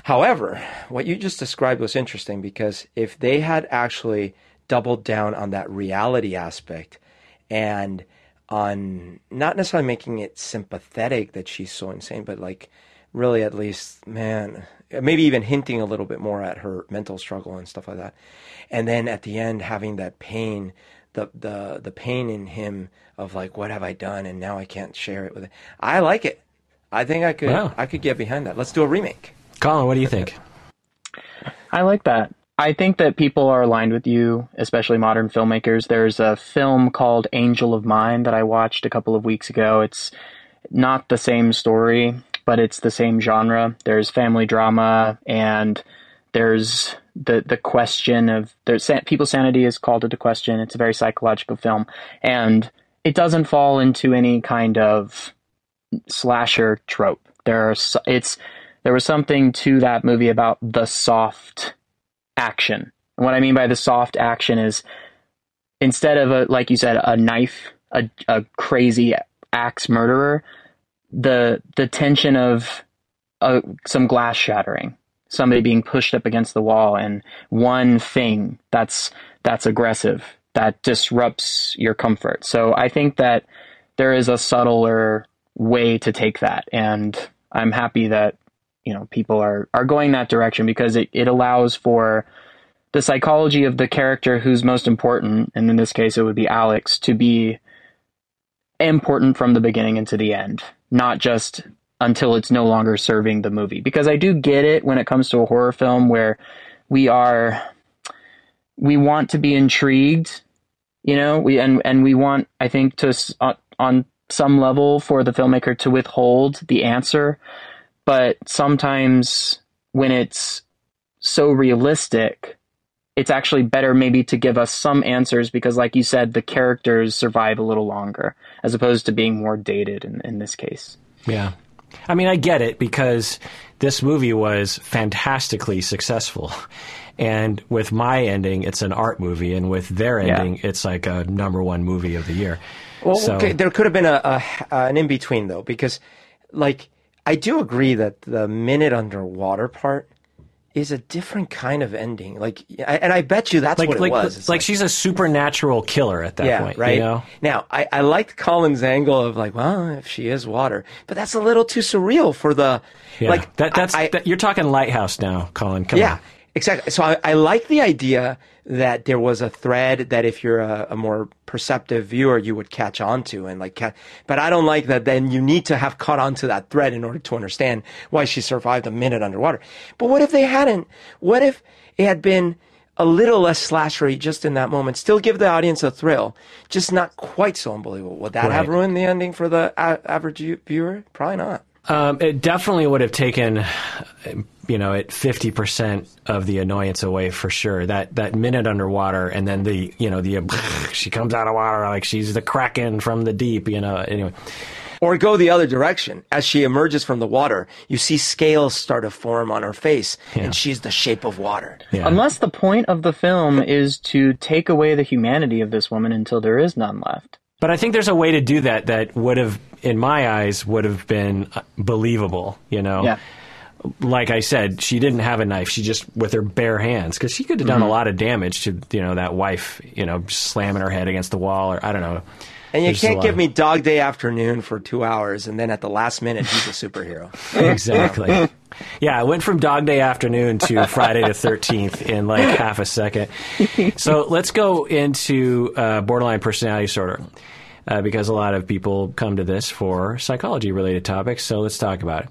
However, what you just described was interesting because if they had actually doubled down on that reality aspect and on not necessarily making it sympathetic that she's so insane, but like really at least, man, maybe even hinting a little bit more at her mental struggle and stuff like that. And then at the end, having that pain, the the the pain in him of like, what have I done, and now I can't share it with it. I like it. I think I could Wow. I could get behind that. Let's do a remake. Collin, what do you think? I like that. I think that people are aligned with you, especially modern filmmakers. There's a film called Angel of Mine that I watched a couple of weeks ago. It's not the same story, but it's the same genre. There's family drama and there's the the question of there's people's sanity is called into question. It's a very psychological film and it doesn't fall into any kind of slasher trope. There are it's there was something to that movie about the soft action. And what I mean by the soft action is instead of a like you said a knife, a a crazy axe murderer, the the tension of uh, some glass shattering, somebody being pushed up against the wall, and one thing that's that's aggressive that disrupts your comfort. So I think that there is a subtler way to take that, and I'm happy that you know people are are going that direction because it, it allows for the psychology of the character who's most important, and in this case it would be Alex, to be important from the beginning into the end, not just until it's no longer serving the movie. Because I do get it when it comes to a horror film where we are we want to be intrigued, you know, we and and we want I think to on some level for the filmmaker to withhold the answer, but sometimes when it's so realistic, it's actually better maybe to give us some answers because like you said the characters survive a little longer as opposed to being more dated in, in this case Yeah. I mean, I get it because this movie was fantastically successful. And with my ending, it's an art movie. And with their Yeah. ending, it's like a number one movie of the year. Well, So- okay, there could have been a, a an in between though, because like I do agree that the minute underwater part is a different kind of ending. Like, and I bet you that's Like, what it like, was. It's like, she's a supernatural killer at that yeah, point. right. You know? Now, I, I liked Collin's angle of like, well, if she is water, but that's a little too surreal for the Yeah. like that, that's I, that, you're talking Lighthouse now, Collin. Come yeah, on. Exactly. So I, I like the idea that there was a thread that if you're a, a more perceptive viewer, you would catch on to and like, but I don't like that then you need to have caught on to that thread in order to understand why she survived a minute underwater. But what if they hadn't? What if it had been a little less slashery just in that moment? Still give the audience a thrill, just not quite so unbelievable. Would that have ruined the ending for the a- average viewer? Probably not. Um, it definitely would have taken, you know, it fifty percent of the annoyance away for sure. That that minute underwater, and then the you know the she comes out of water like she's the kraken from the deep. You know, anyway. Or go the other direction. As she emerges from the water, you see scales start to form on her face, and she's the shape of water. Yeah. unless the point of the film is to take away the humanity of this woman until there is none left But I think there's a way to do that that would have, in my eyes, would have been uh, believable. You know, yeah like I said, she didn't have a knife. She just with her bare hands because she could have done a lot of damage to you know that wife. You know, slamming her head against the wall or I don't know. And you There's can't give of- me Dog Day Afternoon for two hours, and then at the last minute, he's a superhero. exactly. Yeah, I went from Dog Day Afternoon to Friday the 13th in like half a second. So let's go into uh, borderline personality disorder uh, because a lot of people come to this for psychology related topics. So let's talk about it.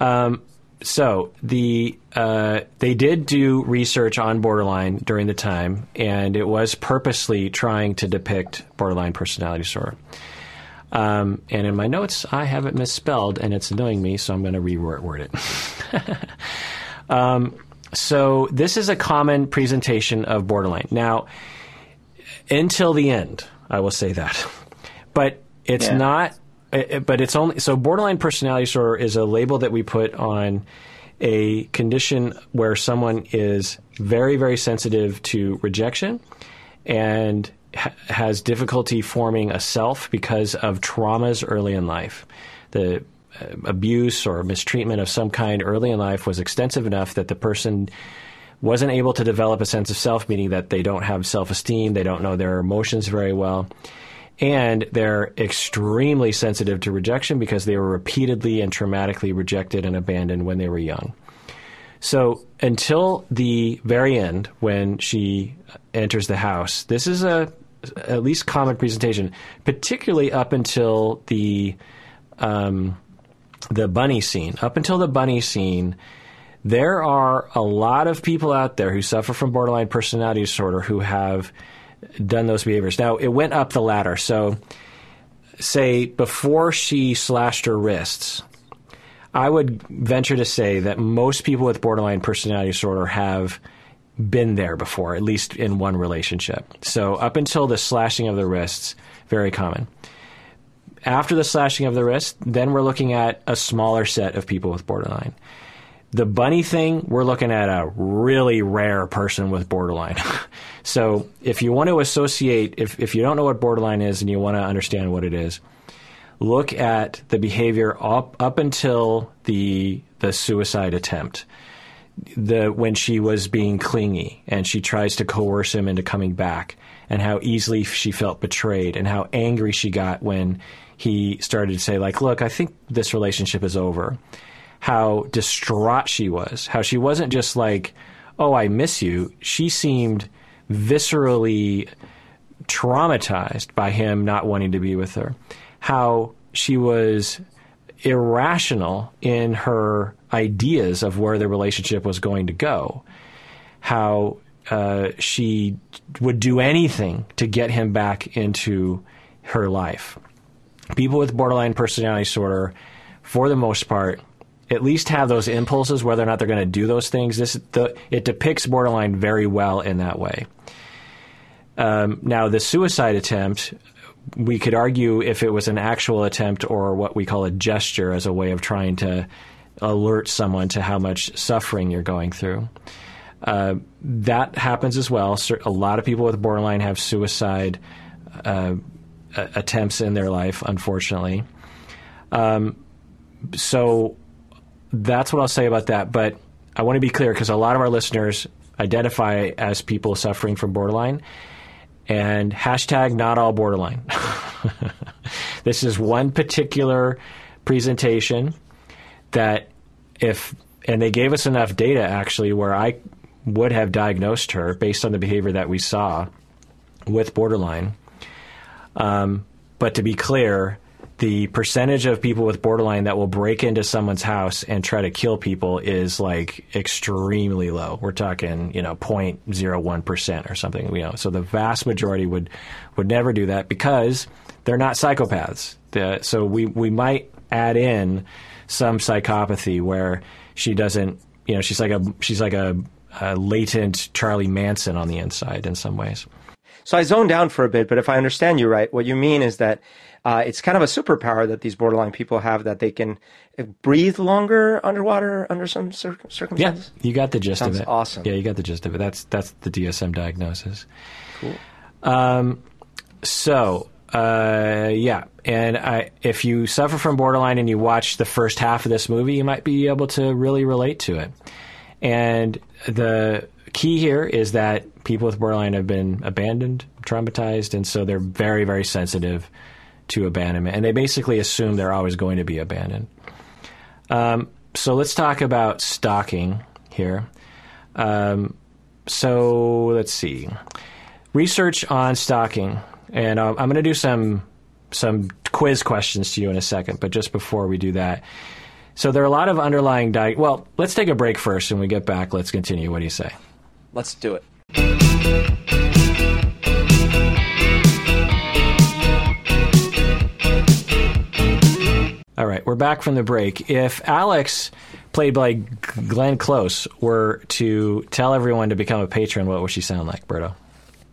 Um, so the uh, they did do research on borderline during the time, and it was purposely trying to depict borderline personality disorder. Um, and in my notes, I have it misspelled, and it's annoying me, so I'm going to reword it. um, so this is a common presentation of borderline. Now, until the end, I will say that, but it's Yeah. not. Uh, But it's only so borderline personality disorder is a label that we put on a condition where someone is very, very sensitive to rejection and ha- has difficulty forming a self because of traumas early in life. The abuse or mistreatment of some kind early in life was extensive enough that the person wasn't able to develop a sense of self, meaning that they don't have self esteem, they don't know their emotions very well, and they're extremely sensitive to rejection because they were repeatedly and traumatically rejected and abandoned when they were young. So until the very end, when she enters the house, this is a at least common presentation, particularly up until the um, the bunny scene. Up until the bunny scene, there are a lot of people out there who suffer from borderline personality disorder who have done those behaviors. Now, it went up the ladder. So, say before she slashed her wrists, I would venture to say that most people with borderline personality disorder have been there before, at least in one relationship. So, up until the slashing of the wrists, very common. After the slashing of the wrist, then we're looking at a smaller set of people with borderline. The bunny thing, we're looking at a really rare person with borderline. so if you want to associate, if, if you don't know what borderline is and you want to understand what it is, look at the behavior up, up until the, the suicide attempt. The, when she was being clingy and she tries to coerce him into coming back and how easily she felt betrayed and how angry she got when he started to say like look i think this relationship is over how distraught she was, how she wasn't just like, oh, I miss you. She seemed viscerally traumatized by him not wanting to be with her. How she was irrational in her ideas of where the relationship was going to go. How uh, she would do anything to get him back into her life. People with borderline personality disorder, for the most part, at least have those impulses, whether or not they're going to do those things. This the, it depicts borderline very well in that way. Um, now, the suicide attempt, we could argue if it was an actual attempt or what we call a gesture as a way of trying to alert someone to how much suffering you're going through. Uh, that happens as well. A lot of people with borderline have suicide uh, attempts in their life, unfortunately. Um, so that's what I'll say about that. But I want to be clear because a lot of our listeners identify as people suffering from borderline. And hashtag not all borderline. this is one particular presentation that if, and they gave us enough data actually where I would have diagnosed her based on the behavior that we saw with borderline. Um, but to be clear, the percentage of people with borderline that will break into someone's house and try to kill people is like extremely low. We're talking, you know, 0.01% or something, you know. So the vast majority would would never do that because they're not psychopaths. So we we might add in some psychopathy where she doesn't, you know, she's like a she's like a, a latent Charlie Manson on the inside in some ways. So I zoned down for a bit, but if I understand you right, what you mean is that uh, it's kind of a superpower that these borderline people have that they can breathe longer underwater under some cir- circumstances. Yeah, you got the gist Sounds of it. Awesome. Yeah, you got the gist of it. That's that's the DSM diagnosis. Cool. Um, so uh, yeah, and I, if you suffer from borderline and you watch the first half of this movie, you might be able to really relate to it. And the key here is that people with borderline have been abandoned, traumatized, and so they're very, very sensitive to abandonment, and they basically assume they're always going to be abandoned. Um, so let's talk about stalking here. Um, so let's see, research on stalking, and I'm going to do some some quiz questions to you in a second. But just before we do that, so there are a lot of underlying. Di- well, let's take a break first, and when we get back. Let's continue. What do you say? Let's do it. All right, we're back from the break. If Alex, played by Glenn Close, were to tell everyone to become a patron, what would she sound like, Berto?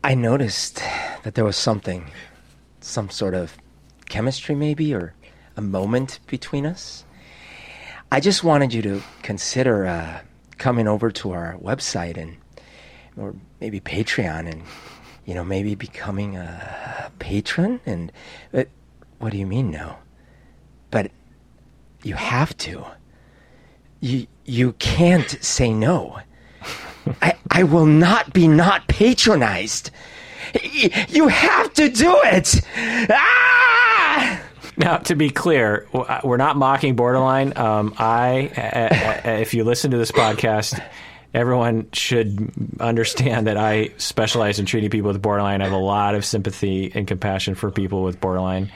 I noticed that there was something, some sort of chemistry maybe, or a moment between us. I just wanted you to consider uh, coming over to our website and, or maybe Patreon, and you know maybe becoming a patron. And uh, what do you mean, no? But you have to. You you can't say no. I I will not be not patronized. You have to do it. Ah! Now, to be clear, uh, we're not mocking borderline. Um, I, if you listen to this podcast, everyone should understand that I specialize in treating people with borderline. I have a lot of sympathy and compassion for people with borderline.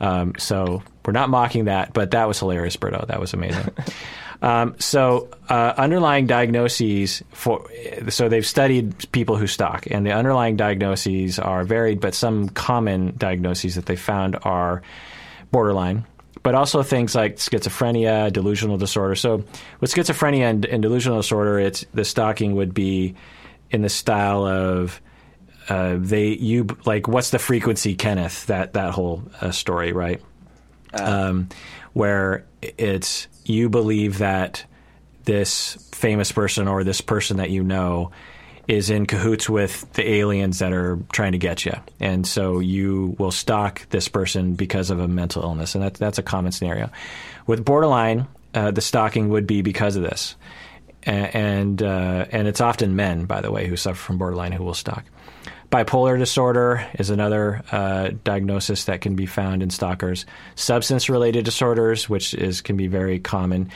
Um, so we're not mocking that, but that was hilarious, Berto. That was amazing. Um, so uh, underlying diagnoses for so they've studied people who stalk, and the underlying diagnoses are varied, but some common diagnoses that they found are borderline, but also things like schizophrenia, delusional disorder. So with schizophrenia and, and delusional disorder, it's the stalking would be in the style of uh, they you like what's the frequency, Kenneth? That that whole uh, story, right? um, where it's you believe that this famous person or this person that you know is in cahoots with the aliens that are trying to get you, and so you will stalk this person because of a mental illness, and that, that's a common scenario. With borderline, uh, the stalking would be because of this, and uh, and it's often men, by the way, who suffer from borderline who will stalk. Bipolar disorder is another uh, diagnosis that can be found in stalkers. Substance-related disorders, which is can be very common,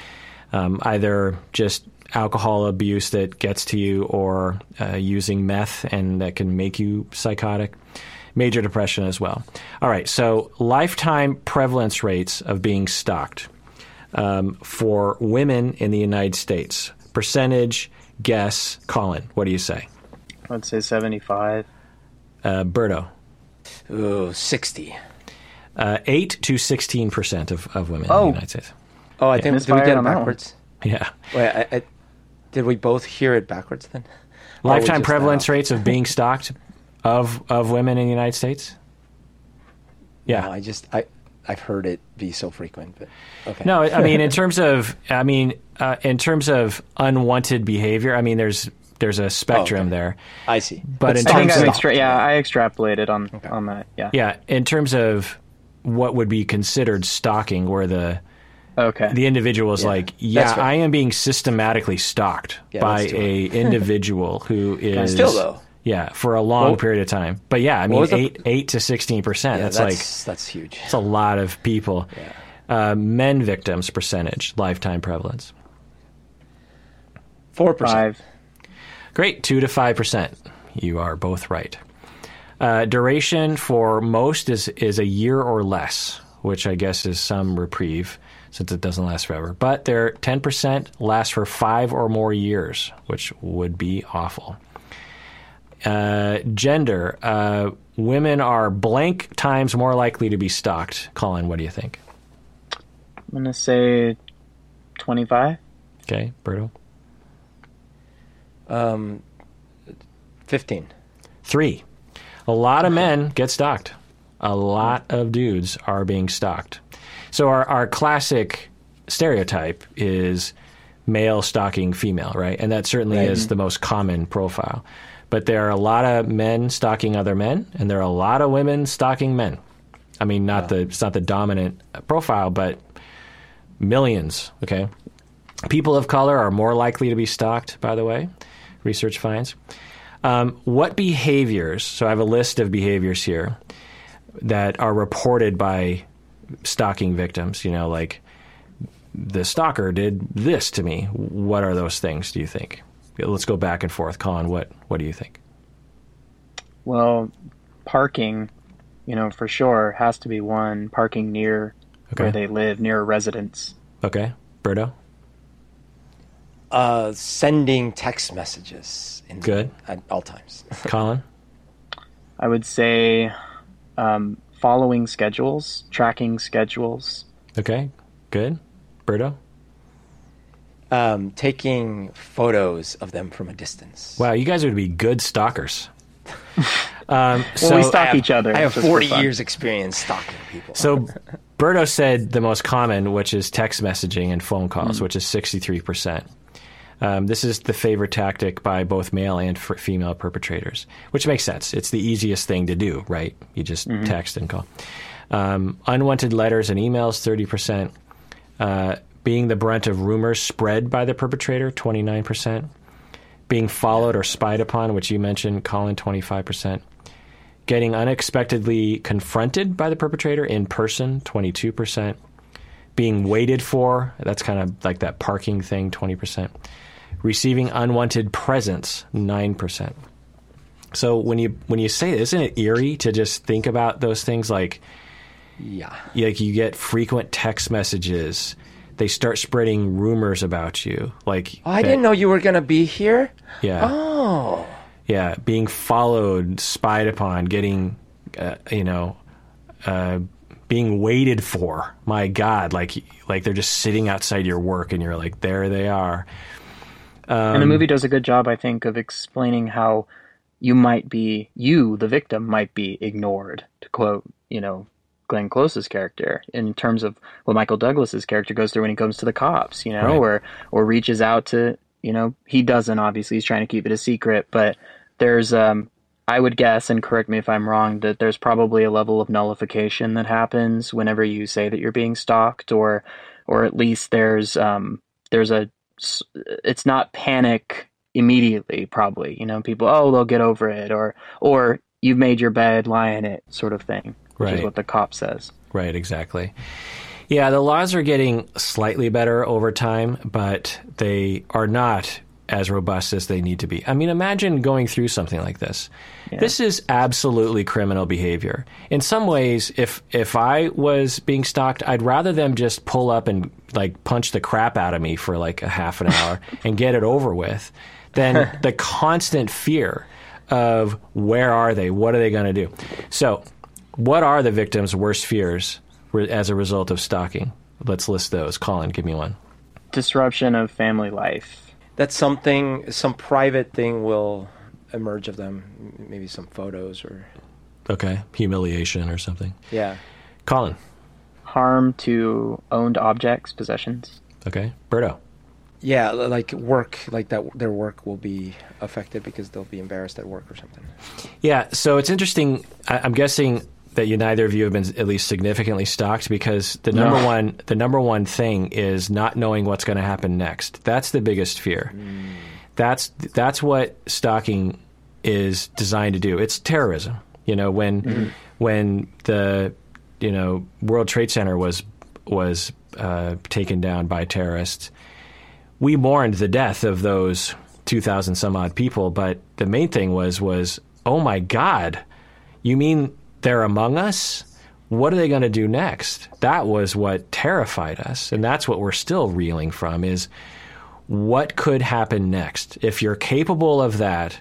um, either just alcohol abuse that gets to you, or uh, using meth and that can make you psychotic. Major depression as well. All right, so lifetime prevalence rates of being stalked um, for women in the United States. Percentage guess, Collin. What do you say? I'd say 75. Uh, Berto. Ooh, 60. Uh, 8 to 16% of, of women in Oh. the United States. Oh, I think did we get it on that one. backwards? Yeah. Wait, I, I, did we both hear it backwards then? Lifetime prevalence now? rates of being stalked of, of women in the United States? Yeah. No, I just I I've heard it be so frequent, but okay. No, I mean in terms of I mean uh, in terms of unwanted behavior, I mean there's there's a spectrum okay. there. I see. But in terms I of- extra- yeah, I extrapolated on on that. Yeah. Yeah, in terms of what would be considered stalking where the Okay. the individual is like, yeah, I am being systematically stalked Yeah, by a individual who is Still, though. yeah, for a long Well- period of time. But yeah, I mean, was the- eight eight to sixteen percent. Yeah, That's, that's like that's huge. that's a lot of people. Uh, men victims percentage lifetime prevalence. Four percent. Great, two to five percent. You are both right. Uh, duration for most is is a year or less, which I guess is some reprieve since it doesn't last forever. But their ten percent lasts for five or more years, which would be awful. Uh, gender: uh, women are blank times more likely to be stalked. Collin, what do you think? I'm gonna say 25. Okay, Berto. Um, fifteen. Three. A lot of men get stalked. A lot of dudes are being stalked. So our, our classic stereotype is male stalking female, right? And that certainly Right. is the most common profile. But there are a lot of men stalking other men, and there are a lot of women stalking men. I mean, not the it's not the dominant profile, but millions. Okay, people of color are more likely to be stalked. By the way, research finds. Um, what behaviors? So I have a list of behaviors here that are reported by stalking victims. You know, like the stalker did this to me. What are those things? Do you think? Let's go back and forth. Collin, what what do you think? Well, parking, you know, for sure has to be one. Parking near Okay. where they live, near a residence. Okay, Berto. Uh, sending text messages. In, Good. At all times. Collin. I would say um, following schedules, tracking schedules. Okay, good. Berto. um, taking photos of them from a distance. Wow, you guys would be good stalkers. um, Well, so, we stalk have, each other. I have 40 years experience stalking people. so Berto said the most common, which is text messaging and phone calls, which is 63%. Um, this is the favorite tactic by both male and f- female perpetrators, which makes sense. It's the easiest thing to do, right? You just text and call. Um, unwanted letters and emails, 30%. Uh, being the brunt of rumors spread by the perpetrator, 29%. Being followed or spied upon, which you mentioned, Collin, 25%. Getting unexpectedly confronted by the perpetrator in person, 22%. Being waited for, that's kind of like that parking thing, 20%. Receiving unwanted presents, 9%. So when you when you say isn't it eerie to just think about those things like Yeah. like you get frequent text messages. They start spreading rumors about you. Like Oh, I didn't know you were gonna be here. Yeah. Oh. Yeah, being followed, spied upon, getting, uh, you know, uh, being waited for. My God, like like they're just sitting outside your work, and you're like, there they are. And the movie does a good job, I think, of explaining how you might be, you, the victim, might be ignored, to quote, you know, Glenn Close's character, in terms of what Michael Douglas's character goes through when he comes to the cops, you know, Right. or or reaches out to, you know, he doesn't obviously, he's trying to keep it a secret, but there's um I would guess, and correct me if I'm wrong, that there's probably a level of nullification that happens whenever you say that you're being stalked, or or at least there's um there's a it's not panic immediately probably you know people oh they'll get over it or or you've made your bed lie in it sort of thing which Right. is what the cop says Right, exactly. Yeah, the laws are getting slightly better over time, but they are not as robust as they need to be. I mean, imagine going through something like this. This is absolutely criminal behavior. In some ways, if if I was being stalked, I'd rather them just pull up and like punch the crap out of me for like a half an hour and get it over with than the constant fear of where are they? What are they going to do? So, what are the victim's worst fears as a result of stalking? Let's list those. Collin, give me one. disruption of family life That something, some private thing will emerge of them. Maybe some photos or Okay, humiliation or something. yeah. Collin. harm to owned objects possessions Okay, Berto. Yeah, like work, like that. Their work will be affected because they'll be embarrassed at work or something. Yeah, so it's interesting. I, I'm guessing that you neither of you have been at least significantly stalked because the number No. one the number one thing is not knowing what's going to happen next. That's the biggest fear. Mm. That's that's what stalking is designed to do. It's terrorism. You know, when when the you know World Trade Center was was uh, taken down by terrorists, we mourned the death of those 2,000 some odd people, but the main thing was was, oh my God, you mean they're among us? What are they going to do next? That was what terrified us, and that's what we're still reeling from. Is what could happen next? If you're capable of that,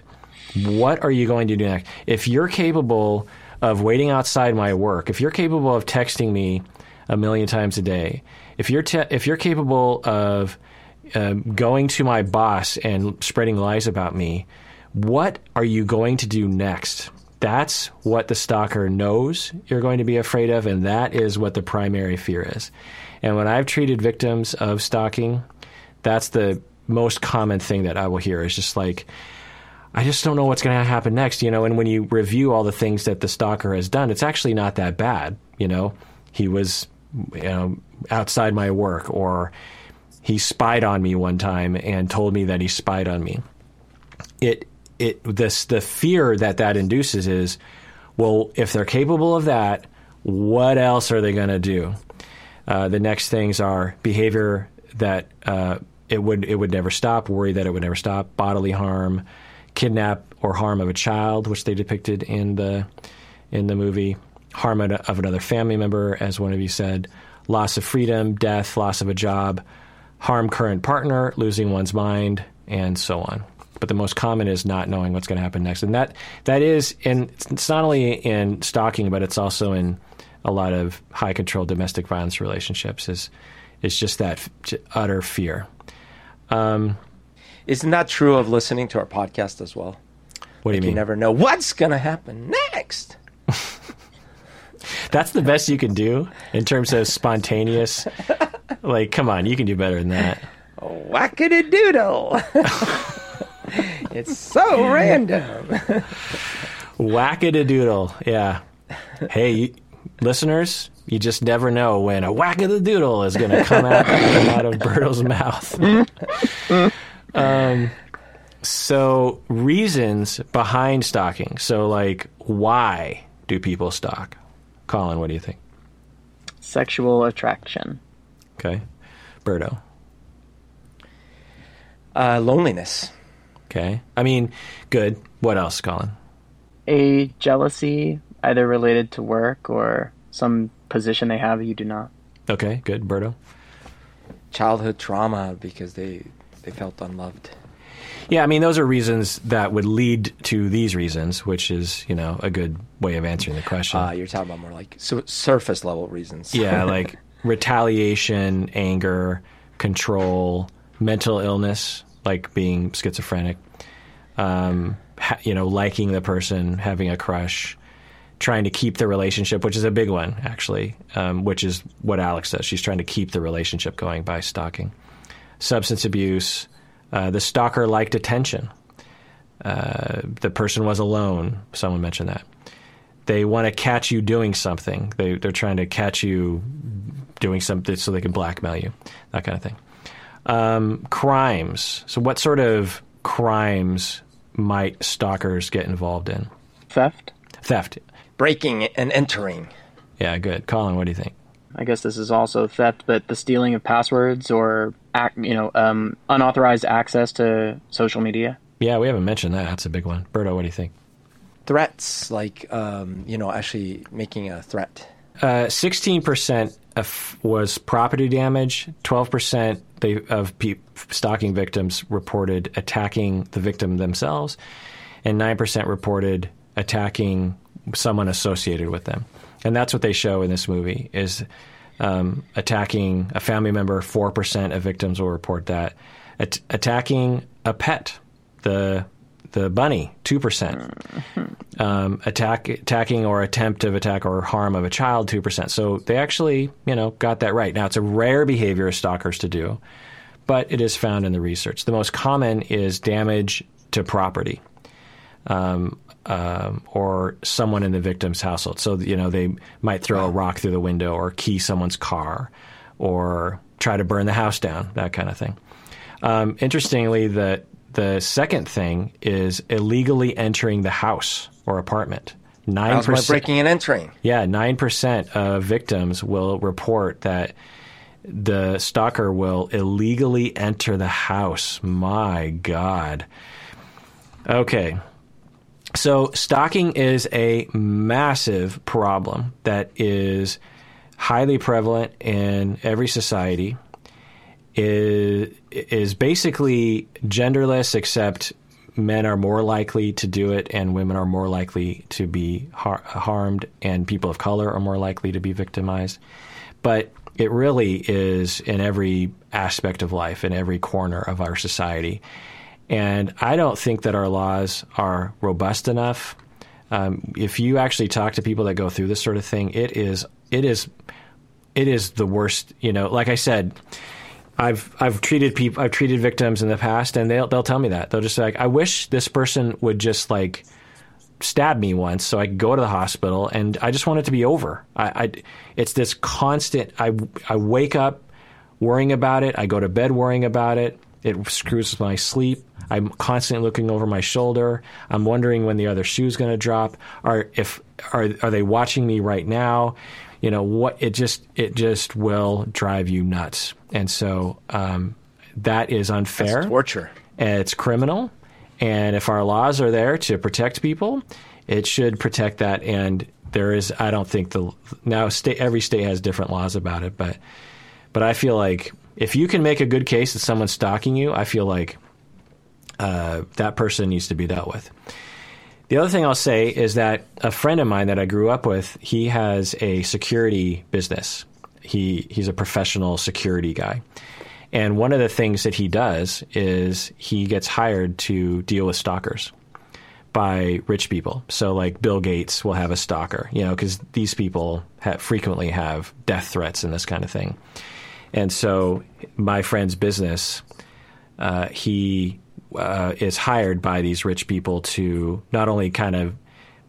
what are you going to do next? If you're capable of waiting outside my work, if you're capable of texting me a million times a day, if you're te- if you're capable of um, going to my boss and spreading lies about me, what are you going to do next? That's what the stalker knows you're going to be afraid of, and that is what the primary fear is. And when I've treated victims of stalking, that's the most common thing that I will hear is just like, I just don't know what's going to happen next, you know. And when you review all the things that the stalker has done, it's actually not that bad, you know. He was, you know, outside my work, or he spied on me one time and told me that he spied on me. It, it, this, the fear that that induces is, well, if they're capable of that, what else are they going to do? Uh, the next things are behavior that uh, it would it would never stop, worry that it would never stop, bodily harm, kidnap or harm of a child, which they depicted in the in the movie, harm of another family member, as one of you said, loss of freedom, death, loss of a job, harm current partner, losing one's mind, and so on. But the most common is not knowing what's going to happen next, and that that is, and it's not only in stalking, but it's also in a lot of high control domestic violence relationships. Is is just that utter fear. Um, Isn't that true of listening to our podcast as well? What do you mean? You never know what's gonna happen next. That's the best you can do in terms of spontaneous. like, come on, you can do better than that. Whackity doodle. it's so random. Whack-a-doodle. Yeah. Hey, you, listeners, you just never know when a whack of the doodle is going to come out, come out of Berto's mouth. um, so, reasons behind stalking. So, like, why do people stalk? Collin, what do you think? Sexual attraction. Okay. Berto. Uh, loneliness. Okay. I mean, good. What else, Collin? A jealousy, either related to work or some position they have you do not. Okay, good. Berto? Childhood trauma because they they felt unloved. Yeah, I mean, those are reasons that would lead to these reasons, which is, you know, a good way of answering the question. Uh, you're talking about more like su- surface level reasons. yeah, like retaliation, anger, control, mental illness, like being schizophrenic, um, ha- you know, liking the person, having a crush, trying to keep the relationship, which is a big one, actually, um, which is what Alex does. She's trying to keep the relationship going by stalking. Substance abuse. Uh, the stalker liked attention. Uh, the person was alone. Someone mentioned that. They want to catch you doing something. They, they're trying to catch you doing something so they can blackmail you, that kind of thing. Um, crimes. So, what sort of crimes might stalkers get involved in? Theft. Theft. Breaking and entering. Yeah, good. Collin, what do you think? I guess this is also theft, but the stealing of passwords or ac- you know um, unauthorized access to social media. Yeah, we haven't mentioned that. That's a big one. Berto, what do you think? Threats, like um, you know, actually making a threat. Uh, 16% of, was property damage. 12% of pe- stalking victims reported attacking the victim themselves, and 9% reported attacking someone associated with them. And that's what they show in this movie is um, attacking a family member. 4% of victims will report that. At- attacking a pet, the the bunny, two percent. Um, attack, attacking or attempt of attack or harm of a child, two percent. So they actually, you know, got that right. Now it's a rare behavior of stalkers to do, but it is found in the research. The most common is damage to property. Um, um, or someone in the victim's household. So, you know, they might throw a rock through the window or key someone's car or try to burn the house down, that kind of thing. Um, interestingly, the, the second thing is illegally entering the house or apartment. Nine percent. breaking and entering? Yeah, nine percent of victims will report that the stalker will illegally enter the house. My God. Okay. So stalking is a massive problem that is highly prevalent in every society. Is is basically genderless, except men are more likely to do it, and women are more likely to be har- harmed, and people of color are more likely to be victimized. But it really is in every aspect of life, in every corner of our society. And I don't think that our laws are robust enough. Um, if you actually talk to people that go through this sort of thing, it is it is it is the worst. You know, like I said, I've I've treated people I've treated victims in the past, and they'll they'll tell me that they'll just like, I wish this person would just like stab me once so I could go to the hospital, and I just want it to be over. I, I it's this constant. I I wake up worrying about it. I go to bed worrying about it. It screws my sleep. I'm constantly looking over my shoulder. I'm wondering when the other shoe's going to drop. Are if are are they watching me right now? You know what? It just it just will drive you nuts. And so um, that is unfair. It's torture. It's criminal. And if our laws are there to protect people, it should protect that. And there is, I don't think the now state every state has different laws about it, but but I feel like if you can make a good case that someone's stalking you, I feel like uh, that person needs to be dealt with. The other thing I'll say is that a friend of mine that I grew up with, he has a security business. He he's a professional security guy. And one of the things that he does is he gets hired to deal with stalkers by rich people. So like Bill Gates will have a stalker, you know, cuz these people have, frequently have death threats and this kind of thing. And so my friend's business uh, he uh, is hired by these rich people to not only kind of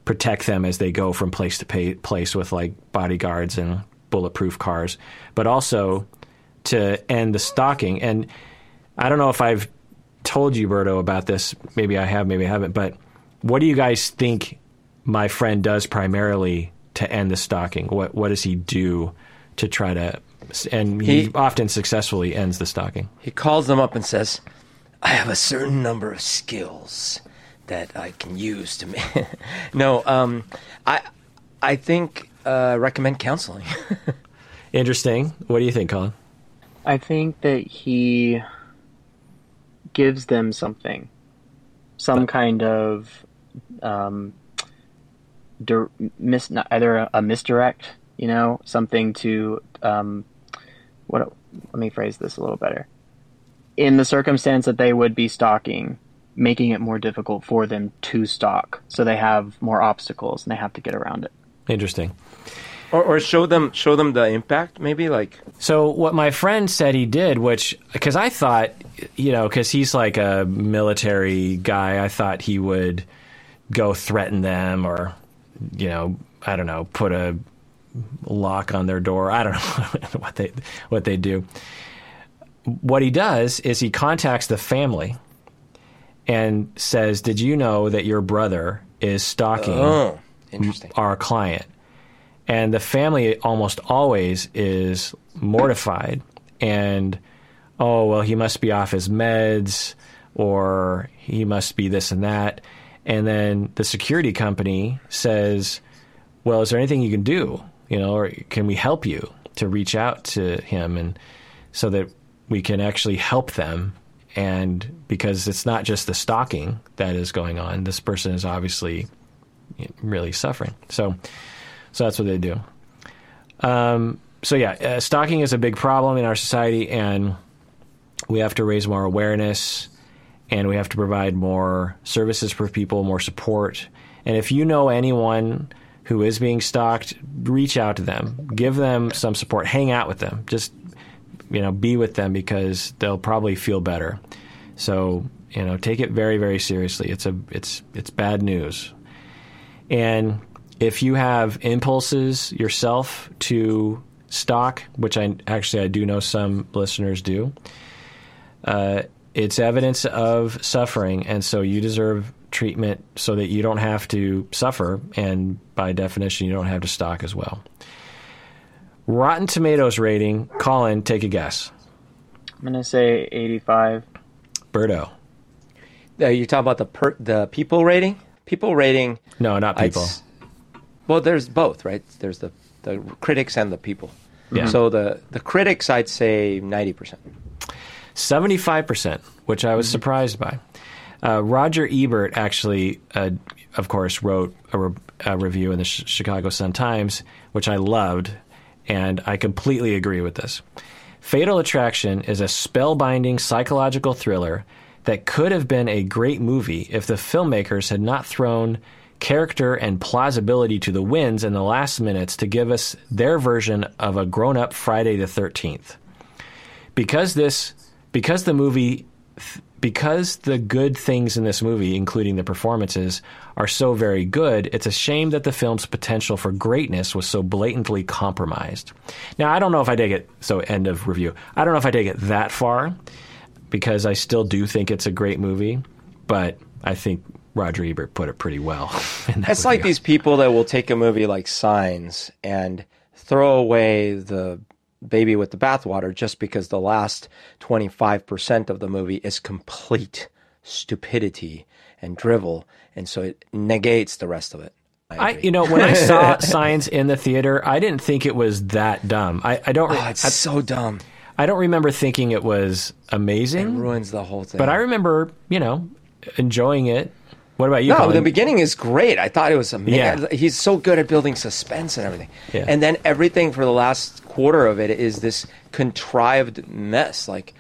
protect them as they go from place to pa- place with like bodyguards and bulletproof cars, but also to end the stalking. And I don't know if I've told you, Berto, about this. Maybe I have, maybe I haven't. But what do you guys think my friend does primarily to end the stalking? What what does he do to try to? And he, He- often successfully ends the stalking. He calls them up and says, I have a certain number of skills that I can use to make. no, um, I, I think uh, recommend counseling. Interesting. What do you think, Collin? I think that he gives them something, some kind of um, dir- mis- either a, a misdirect, you know, something to um, what? Let me phrase this a little better. In the circumstance that they would be stalking, making it more difficult for them to stalk, so they have more obstacles and they have to get around it. Interesting. or, or show them show them the impact, maybe like So what my friend said he did, which because I thought, you know, because he's like a military guy, I thought he would go threaten them or, you know, I don't know, put a lock on their door. I don't know what they what they do. What he does is he contacts the family and says, "Did you know that your brother is stalking?" oh, our client. And the family almost always is mortified and, oh, well, he must be off his meds or he must be this and that. And then the security company says, well, is there anything you can do? You know, or can we help you to reach out to him and so that we can actually help them? And because it's not just the stalking that is going on, this person is obviously really suffering. So, so that's what they do. Um, so yeah, uh, stalking is a big problem in our society, and we have to raise more awareness, and we have to provide more services for people, more support. And if you know anyone who is being stalked, reach out to them, give them some support, hang out with them, just you know, be with them because they'll probably feel better. So you know, take it very, very seriously. It's a, it's, it's bad news. And if you have impulses yourself to stalk, which I actually I do know some listeners do, uh, it's evidence of suffering, and so you deserve treatment so that you don't have to suffer, and by definition, you don't have to stalk as well. Rotten Tomatoes rating, Collin, take a guess. I'm gonna say 85. Berto. Uh, you talk about the per, the people rating. People rating. No, not people. s- well, there's both, right? There's the the critics and the people. Yeah. So the the critics, I'd say ninety percent. 75%, which I was surprised by. Uh, Roger Ebert actually, uh, of course, wrote a, re- a review in the Ch- Chicago Sun Times, which I loved, and I completely agree with this. Fatal Attraction is a spellbinding psychological thriller that could have been a great movie if the filmmakers had not thrown character and plausibility to the winds in the last minutes to give us their version of a grown up Friday the 13th because this because the movie because the good things in this movie including the performances are so very good it's a shame that the film's potential for greatness was so blatantly compromised. Now i don't know if i take it so end of review i don't know if i take it that far because i still do think it's a great movie but i think roger ebert put it pretty well in that It's like these people that will take a movie like Signs and throw away the baby with the bathwater just because the last 25% of the movie is complete stupidity and drivel. And so it negates the rest of it. I, agree. you know, when I saw Signs in the theater, I didn't think it was that dumb. I, I don't. oh, it's so dumb. I don't remember thinking it was amazing. It ruins the whole thing. but I remember, you know, enjoying it. What about you? No, Collin? the beginning is great. I thought it was amazing. Yeah. He's so good at building suspense and everything. Yeah. And then everything for the last quarter of it is this contrived mess. Like,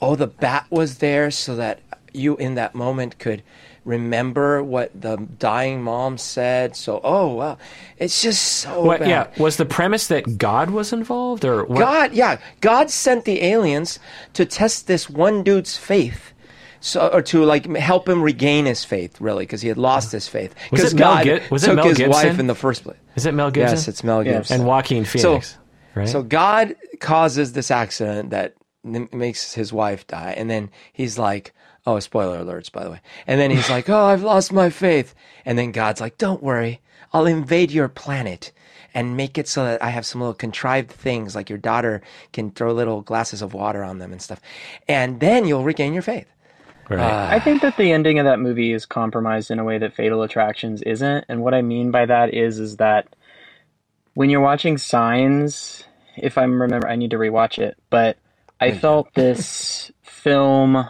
oh, the bat was there so that you in that moment could remember what the dying mom said. So, oh, wow. It's just so What, bad. yeah, was the premise that God was involved, or what? God, yeah, God sent the aliens to test this one dude's faith so or to like help him regain his faith, really, because he had lost his faith. Was Because it Mel God Gib- was it took Mel his Gibson? wife in the first place. Is it Mel Gibson? Yes, it's Mel Yes. Gibson. and Joaquin Phoenix, right? So God causes this accident that n- makes his wife die, and then he's like, "Oh, spoiler alerts, by the way." And then he's like, "Oh, I've lost my faith," and then God's like, "Don't worry, I'll invade your planet." And make it so that I have some little contrived things, like your daughter can throw little glasses of water on them and stuff, and then you'll regain your faith. Right. I think that the ending of that movie is compromised in a way that Fatal Attractions isn't. And what I mean by that is is that when you're watching Signs, if I remember I need to rewatch it, but I felt this film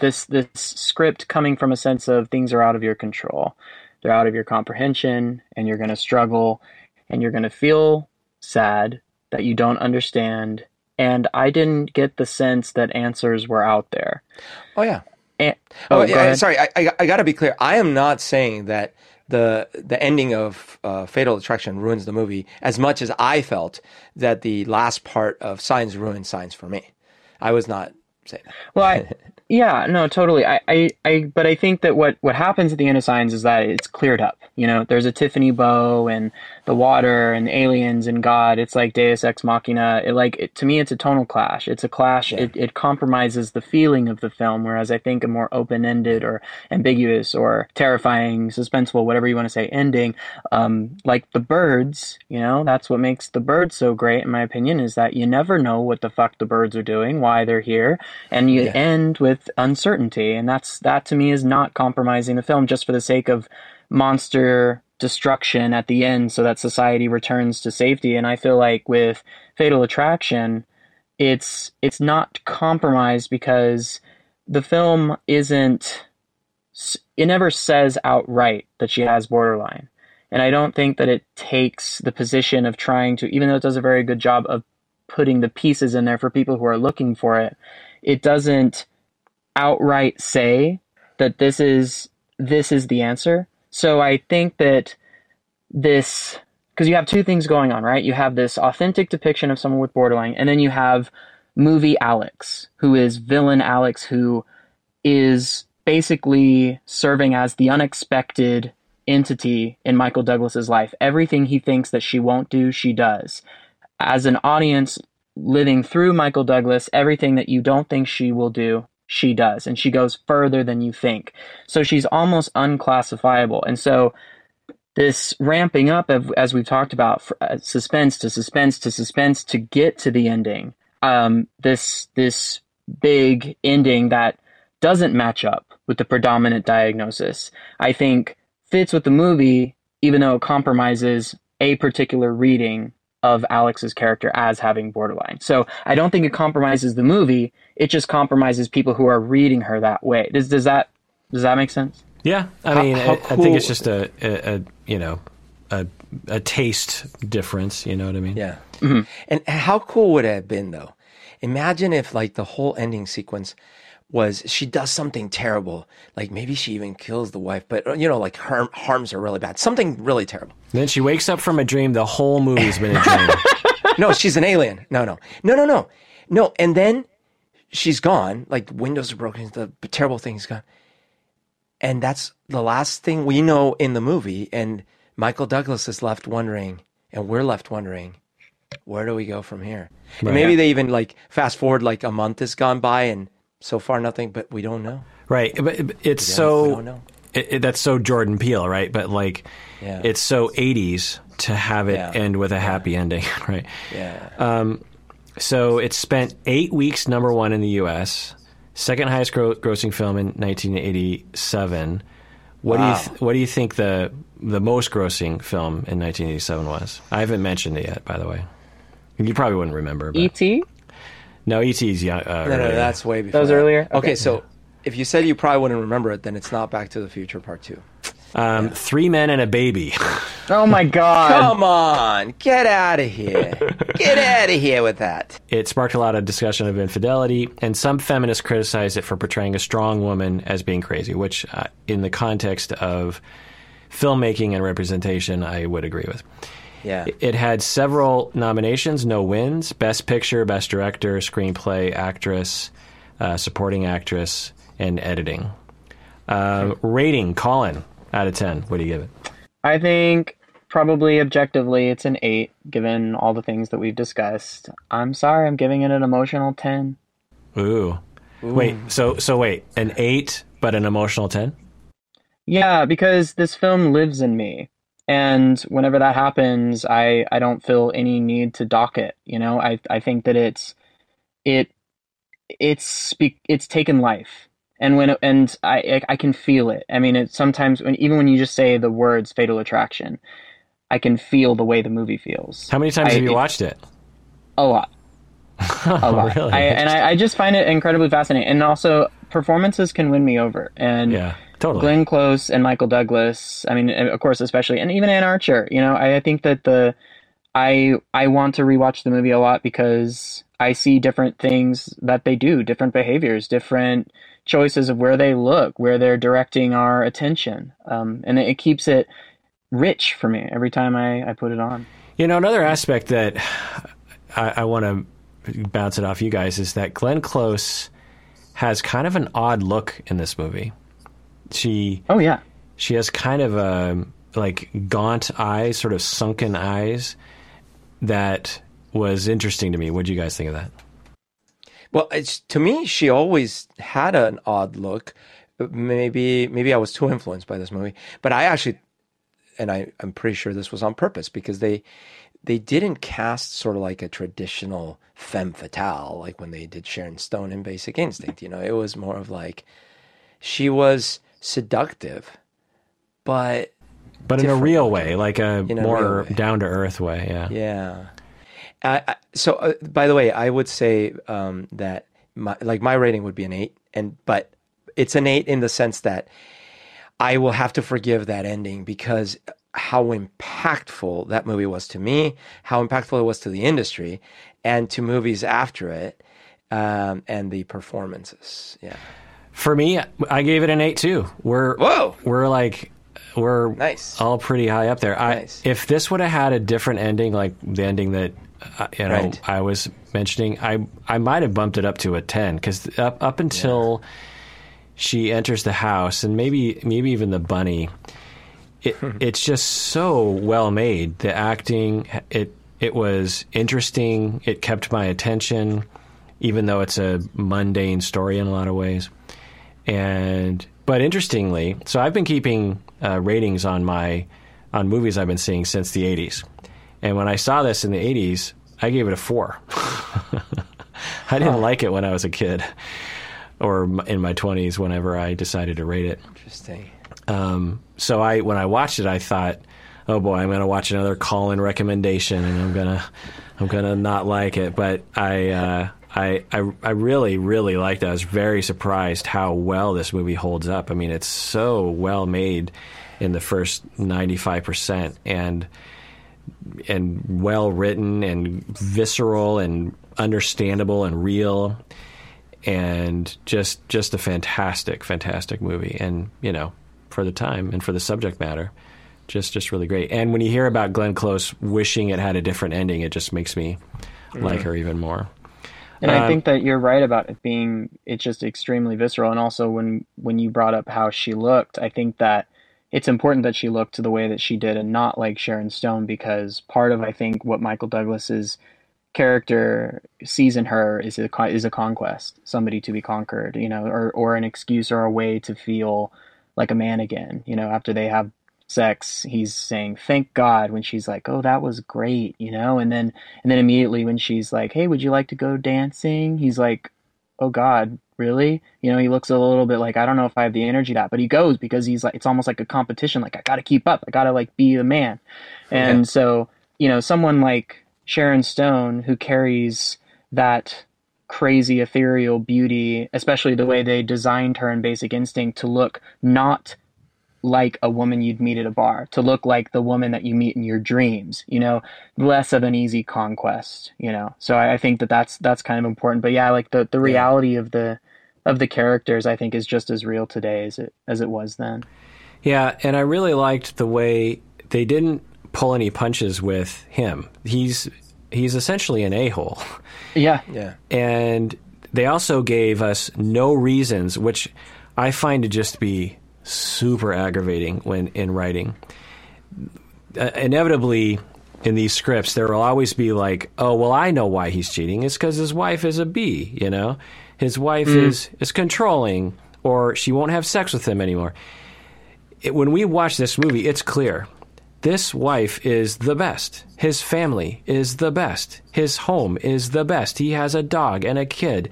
this this script coming from a sense of things are out of your control. They're out of your comprehension and you're going to struggle and you're going to feel sad that you don't understand and I didn't get the sense that answers were out there. Oh yeah. And, Oh, oh, yeah. Sorry, I, I, I got to be clear. I am not saying that the the ending of uh, Fatal Attraction ruins the movie as much as I felt that the last part of Signs ruined Signs for me. I was not saying that. Well, I, yeah, no, totally. I, I, I, but I think that what, what happens at the end of Signs is that it's cleared up. You know, there's a Tiffany bow and the water and aliens and God. It's like Deus Ex Machina. It like it, to me, it's a tonal clash. It's a clash. It, it compromises the feeling of the film. Whereas I think a more open ended or ambiguous or terrifying, suspenseful, whatever you want to say, ending, um, like the birds. You know, that's what makes the birds so great, in my opinion, is that you never know what the fuck the birds are doing, why they're here, and you Yeah. end with uncertainty. And that's that to me is not compromising the film just for the sake of monster destruction at the end so that society returns to safety. And I feel like with Fatal Attraction, it's it's not compromised because the film isn't it never says outright that she has borderline. And I don't think that it takes the position of trying to, even though it does a very good job of putting the pieces in there for people who are looking for it, it doesn't outright say that this is this is the answer. So I think that this because you have two things going on, right? You have this authentic depiction of someone with borderline, and then you have movie Alex, who is villain Alex, who is basically serving as the unexpected entity in Michael Douglas's life. Everything he thinks that she won't do, she does. As an audience living through Michael Douglas, everything that you don't think she will do, she does. And she goes further than you think. So she's almost unclassifiable. And so this ramping up of, as we've talked about, uh, suspense to suspense to suspense to get to the ending. Um, this this big ending that doesn't match up with the predominant diagnosis. I think fits with the movie, even though it compromises a particular reading of Alex's character as having borderline. So I don't think it compromises the movie. It just compromises people who are reading her that way. Does does that does that make sense? Yeah, I How- mean, how I, I think it's just a, a, a you know a a taste difference. You know what I mean? Yeah. Mm-hmm. And how cool would it have been though? Imagine if like the whole ending sequence was she does something terrible, like maybe she even kills the wife, but you know, like harm, harms her really bad, something really terrible. Then she wakes up from a dream. The whole movie's been a dream. No, she's an alien. No, no, no, no, no, no. And then she's gone. Like windows are broken. The terrible thing's gone. And that's the last thing we know in the movie. And Michael Douglas is left wondering, and we're left wondering, where do we go from here? And maybe they even like fast forward like a month has gone by, and so far nothing. But we don't know. right? But it's so it, it, that's so Jordan Peele, right? But like, Yeah. it's so '80s to have it Yeah. end with a happy ending, right? Yeah. Um, So it spent eight weeks number one in the U.S., second highest gro- grossing film in 1987. What do you th- what do you think the the most grossing film in 1987 was? I haven't mentioned it yet, by the way. You probably wouldn't remember. But. E.T. no, E.T.'s young. Uh, no, no, earlier. that's way before. That was that. earlier? Okay, Okay. so if you said you probably wouldn't remember it, then it's not Back to the Future Part Two. Um, Three Men and a Baby. Oh my god. Come on, get out of here. get out of here with that. It sparked a lot of discussion of infidelity, and some feminists criticized it for portraying a strong woman as being crazy, which, uh, in the context of filmmaking and representation, I would agree with. Yeah. It had several nominations, no wins Best Picture, Best Director, Screenplay, Actress, uh, Supporting Actress, and editing. Uh, rating, Collin, out of 10. What do you give it? I think probably objectively it's an 8 given all the things that we've discussed. I'm sorry, I'm giving it an emotional 10. Ooh. Wait, so so wait, an 8 but an emotional 10? Yeah, because this film lives in me. And whenever that happens, I, I don't feel any need to dock it. You know, I, I think that it's it it's it's taken life and when and I I can feel it. I mean, it sometimes when even when you just say the words "fatal attraction," I can feel the way the movie feels. How many times I, have you watched it? A lot. A lot. really? I, and I, I just find it incredibly fascinating. And also, performances can win me over. And yeah, totally. Glenn Close and Michael Douglas. I mean, of course, especially, and even Anne Archer. You know, I, I think that the I I want to rewatch the movie a lot because I see different things that they do, different behaviors, different choices of where they look, where they're directing our attention, um, and it, it, keeps it rich for me every time I, I put it on. You know, another aspect that I, I want to bounce it off you guys is that Glenn Close has kind of an odd look in this movie. She oh yeah, she has kind of a like gaunt eyes, sort of sunken eyes that was interesting to me. What do you guys think of that? Well, it's to me, she always had an odd look. Maybe maybe I was too influenced by this movie, but I actually, and I, I'm pretty sure this was on purpose because they they didn't cast sort of like a traditional femme fatale like when they did Sharon Stone in Basic Instinct. You know, it was more of like she was seductive, but but in a real way, like a more down to earth way. Yeah. Yeah. I, so, uh, by the way, I would say um, that my, like my rating would be an eight, and but it's an eight in the sense that I will have to forgive that ending because how impactful that movie was to me, how impactful it was to the industry, and to movies after it, um, and the performances. Yeah. For me, I gave it an eight too. We're whoa, we're like we're nice. all pretty high up there. Nice. I, if this would have had a different ending, like the ending that uh, you know Right. I was mentioning, I I might have bumped it up to a ten because up up until she enters the house and maybe maybe even the bunny, it it's just so well made. The acting, it it was interesting. It kept my attention, even though it's a mundane story in a lot of ways. And but interestingly, so I've been keeping uh, ratings on my on movies I've been seeing since the '80s, and when I saw this in the '80s, I gave it a four. I didn't like it when I was a kid, or in my 20s whenever I decided to rate it. Interesting. Um, so I when I watched it, I thought, "Oh boy, I'm going to watch another Collin recommendation, and I'm gonna I'm gonna not like it." But I uh, I, I I really really liked it. I was very surprised how well this movie holds up. I mean, it's so well made in the first 95 percent, and and well written and visceral and understandable and real and just just a fantastic fantastic movie. And you know for the time and for the subject matter just just really great. And when you hear about Glenn Close wishing it had a different ending it just makes me like her even more. And I Um, think that you're right about it being it's just extremely visceral. And also when when you brought up how she looked, I think that it's important that she looked to the way that she did and not like Sharon Stone because part of I think what Michael Douglas's character sees in her is a is a conquest, somebody to be conquered, you know, or or an excuse or a way to feel like a man again. You know, after they have sex, he's saying thank God when she's like, "Oh, that was great," you know, and then and then immediately when she's like, "Hey, would you like to go dancing?" He's like, "Oh God, really?" You know, he looks a little bit like I don't know if I have the energy that, but he goes because he's like it's almost like a competition. Like I got to keep up. I got to like be the man. And so you know, someone like Sharon Stone who carries that crazy ethereal beauty, especially the way they designed her in Basic Instinct to look not like a woman you'd meet at a bar, to look like the woman that you meet in your dreams, you know, less of an easy conquest, you know. So I, I think that that's that's kind of important. But yeah, like the the reality of the of the characters, I think, is just as real today as it as it was then. Yeah, and I really liked the way they didn't pull any punches with him. He's he's essentially an a hole, Yeah, Yeah. and they also gave us no reasons, which I find to just be super aggravating when in writing. Uh, inevitably, in these scripts, there will always be like, "Oh, well, I know why he's cheating. It's because his wife is a B. You know, his wife is is controlling, or she won't have sex with him anymore." It, when we watch this movie, it's clear this wife is the best. His family is the best. His home is the best. He has a dog and a kid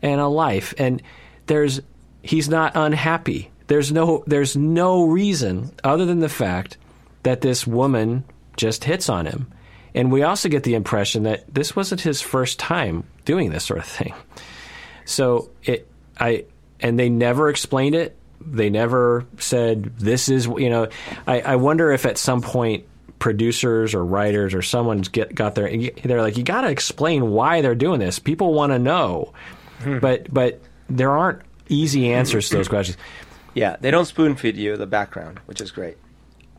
and a life and there's he's not unhappy. There's no there's no reason other than the fact that this woman just hits on him. And we also get the impression that this wasn't his first time doing this sort of thing. So it I and they never explained it they never said this is you know. I, I wonder if at some point producers or writers or someone's get got there. They're like, you got to explain why they're doing this. People want to know, hmm. but but there aren't easy answers to those questions. Yeah, they don't spoon feed you the background, which is great.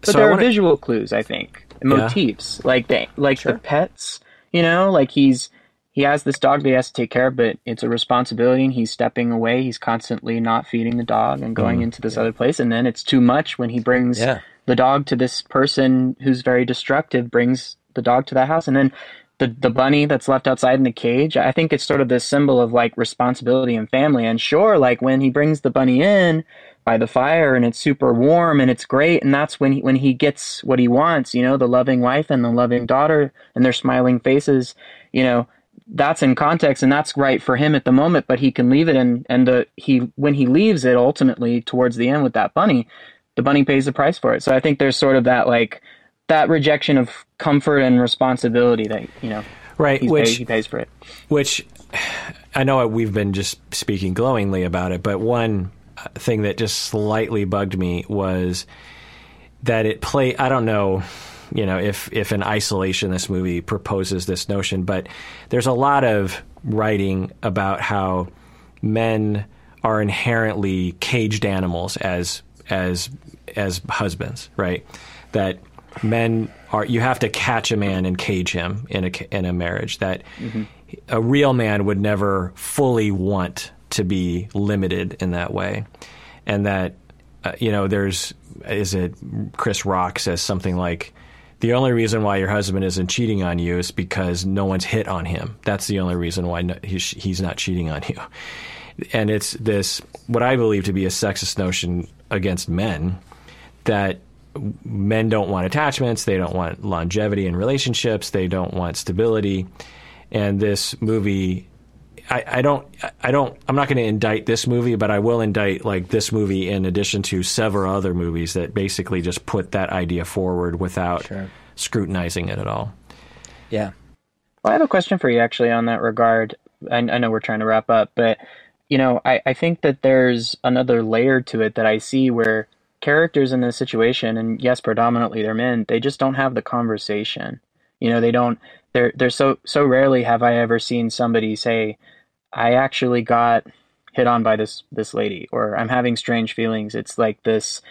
But so there wanna... are visual clues, I think, motifs yeah. like they like sure. the pets. You know, like he's he has this dog that he has to take care of, but it's a responsibility and he's stepping away. He's constantly not feeding the dog and going mm, into this yeah. other place. And then it's too much when he brings yeah. the dog to this person who's very destructive, brings the dog to that house. And then the, the bunny that's left outside in the cage, I think it's sort of this symbol of like responsibility and family. And sure, like when he brings the bunny in by the fire and it's super warm and it's great. And that's when he, when he gets what he wants, you know, the loving wife and the loving daughter and their smiling faces, you know, that's in context and that's right for him at the moment but he can leave it and and the he when he leaves it ultimately towards the end with that bunny the bunny pays the price for it so i think there's sort of that like that rejection of comfort and responsibility that you know right which paid, he pays for it which i know we've been just speaking glowingly about it but one thing that just slightly bugged me was that it play i don't know you know, if if in isolation this movie proposes this notion, but there's a lot of writing about how men are inherently caged animals as as as husbands, right? That men are you have to catch a man and cage him in a in a marriage. That mm-hmm. a real man would never fully want to be limited in that way, and that uh, you know there's is it Chris Rock says something like the only reason why your husband isn't cheating on you is because no one's hit on him. That's the only reason why no, he's, he's not cheating on you. And it's this, what I believe to be a sexist notion against men that men don't want attachments, they don't want longevity in relationships, they don't want stability. And this movie I, I, don't I don't I'm not going to indict this movie, but I will indict like this movie in addition to several other movies that basically just put that idea forward without sure. scrutinizing it at all. Yeah. Well, I have a question for you actually on that regard. I, I know we're trying to wrap up, but you know, I, I think that there's another layer to it that I see where characters in this situation, and yes, predominantly they're men, they just don't have the conversation. You know, they don't. They're they're so so rarely have I ever seen somebody say, I actually got hit on by this this lady or I'm having strange feelings. It's like this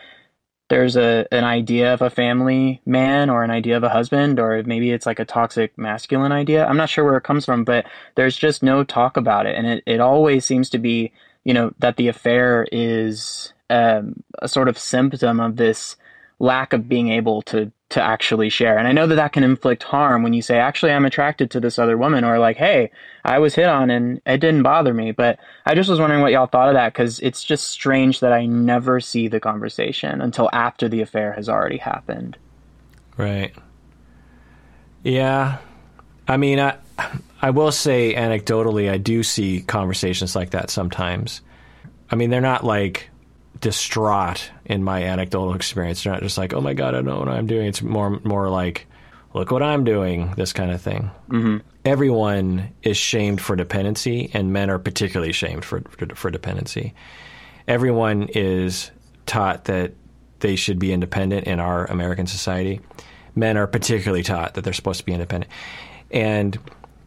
there's a an idea of a family man or an idea of a husband or maybe it's like a toxic masculine idea. I'm not sure where it comes from, but there's just no talk about it and it, it always seems to be, you know, that the affair is um, a sort of symptom of this lack of being able to to actually share. And I know that that can inflict harm when you say, actually, I'm attracted to this other woman, or like, hey, I was hit on and it didn't bother me. But I just was wondering what y'all thought of that because it's just strange that I never see the conversation until after the affair has already happened. Right. Yeah. I mean, I, I will say anecdotally, I do see conversations like that sometimes. I mean, they're not like distraught in my anecdotal experience. They're not just like, "Oh my god, I don't know what I'm doing." It's more more like, "Look what I'm doing." This kind of thing. Mm-hmm. Everyone is shamed for dependency, and men are particularly shamed for, for for dependency. Everyone is taught that they should be independent in our American society. Men are particularly taught that they're supposed to be independent, and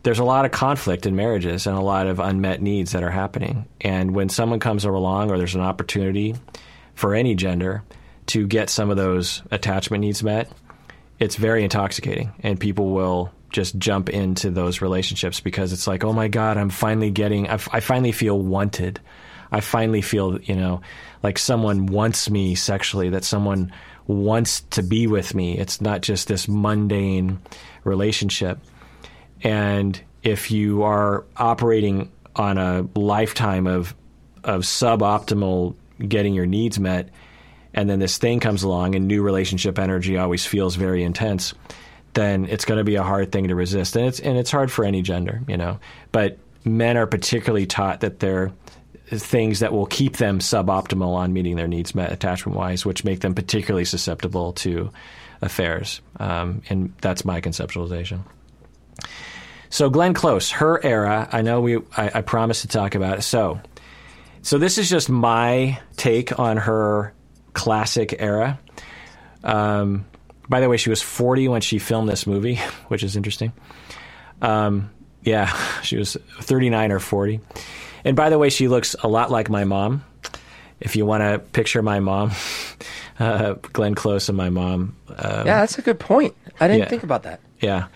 there's a lot of conflict in marriages and a lot of unmet needs that are happening. And when someone comes along or there's an opportunity for any gender to get some of those attachment needs met, it's very intoxicating and people will just jump into those relationships because it's like, oh my god, I'm finally getting, I, I finally feel wanted. I finally feel, you know, like someone wants me sexually, that someone wants to be with me. It's not just this mundane relationship. And if you are operating on a lifetime of of suboptimal getting your needs met, and then this thing comes along and new relationship energy always feels very intense, then it's going to be a hard thing to resist. And it's and it's hard for any gender, you know. But men are particularly taught that they're things that will keep them suboptimal on meeting their needs met attachment wise, which make them particularly susceptible to affairs. Um, and that's my conceptualization. So Glenn Close, her era. I know we. I, I promised to talk about it. So, so this is just my take on her classic era. Um, by the way, she was 40 when she filmed this movie, which is interesting. Um, yeah, she was 39 or 40. And by the way, she looks a lot like my mom. If you want to picture my mom, uh, Glenn Close and my mom. Um, yeah, that's a good point. I didn't yeah. think about that. Yeah.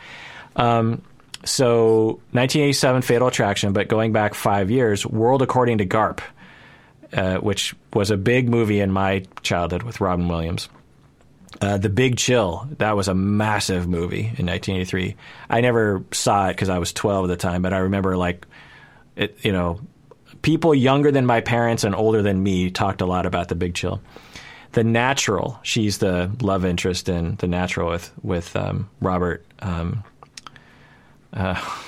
Um, so 1987, Fatal Attraction, but going back five years, World According to Garp, uh, which was a big movie in my childhood with Robin Williams. Uh, the Big Chill, that was a massive movie in 1983. I never saw it because I was 12 at the time, but I remember like, it, you know, people younger than my parents and older than me talked a lot about The Big Chill. The Natural, she's the love interest in The Natural with with um, Robert. Um,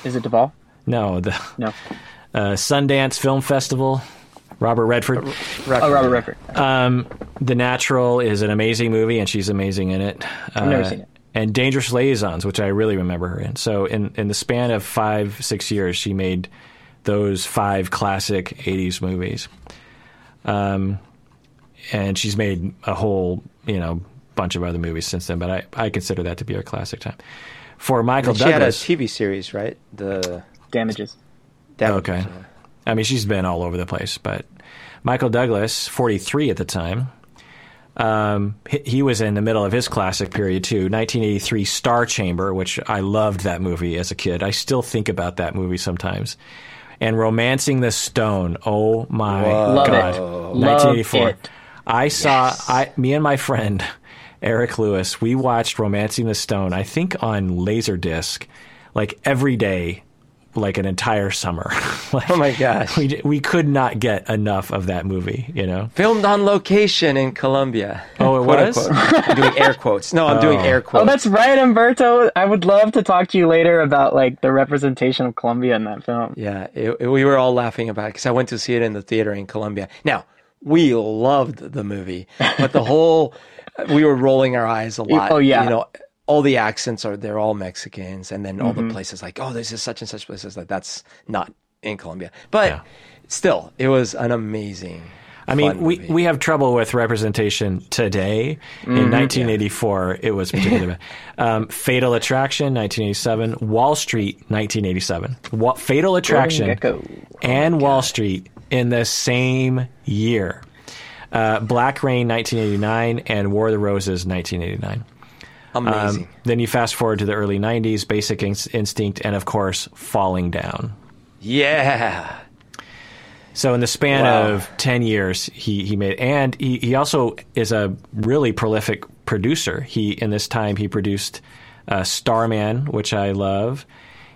Is it Duvall? no, the No. uh, Sundance Film Festival. Robert Redford. Oh, Robert Redford. Um, the Natural is an amazing movie, and she's amazing in it. I've never seen it. And Dangerous Liaisons, which I really remember her in. So, in in the span of five six years, she made those five classic '80s movies. Um, and she's made a whole you know bunch of other movies since then, but I I consider that to be her classic time. For Michael She had a TV series, right? The Damages. Okay. I mean, she's been all over the place, but Michael Douglas, 43 at the time, um, he, he was in the middle of his classic period too. 1983 Star Chamber, which I loved that movie as a kid. I still think about that movie sometimes. And Romancing the Stone. Oh my Love it. God. Love 1984. it. I saw, I, me and my friend Eric Lewis, we watched Romancing the Stone, I think on Laserdisc, like every day, like an entire summer. like, Oh my gosh. we we could not get enough of that movie. You know. Filmed on location in Colombia. Oh, it was? I'm doing air quotes. No, I'm doing Oh. air oh, quotes. Oh, that's right, Umberto. I would love to talk to you later about like the representation of Colombia in that film. Yeah, it, it- we were all laughing about it because I went to see it in the theater in Colombia. Now, we loved the movie, but the whole, we were rolling our eyes a oh, lot. oh, yeah. You know, all the accents are, they're all Mexicans. And then all Mm-hmm. the places like, oh, this is such and such places. Like, that's not in Colombia. But Yeah. still, it was an amazing. I mean, we, movie. we have trouble with representation today. Mm-hmm. In 1984, it was particularly bad. Um, Fatal Attraction, 1987. Wall Street, 1987. Wa- Fatal Attraction Gekko. and Wall Street in the same year. Uh, Black Rain, 1989, and War of the Roses, 1989. Amazing. Um, then you fast forward to the early 90s, Basic Ins- Instinct, and of course, Falling Down. yeah. So in the span Wow. of 10 years, he, he made, and he, he also is a really prolific producer. He, in this time, he produced uh, Starman, which I love.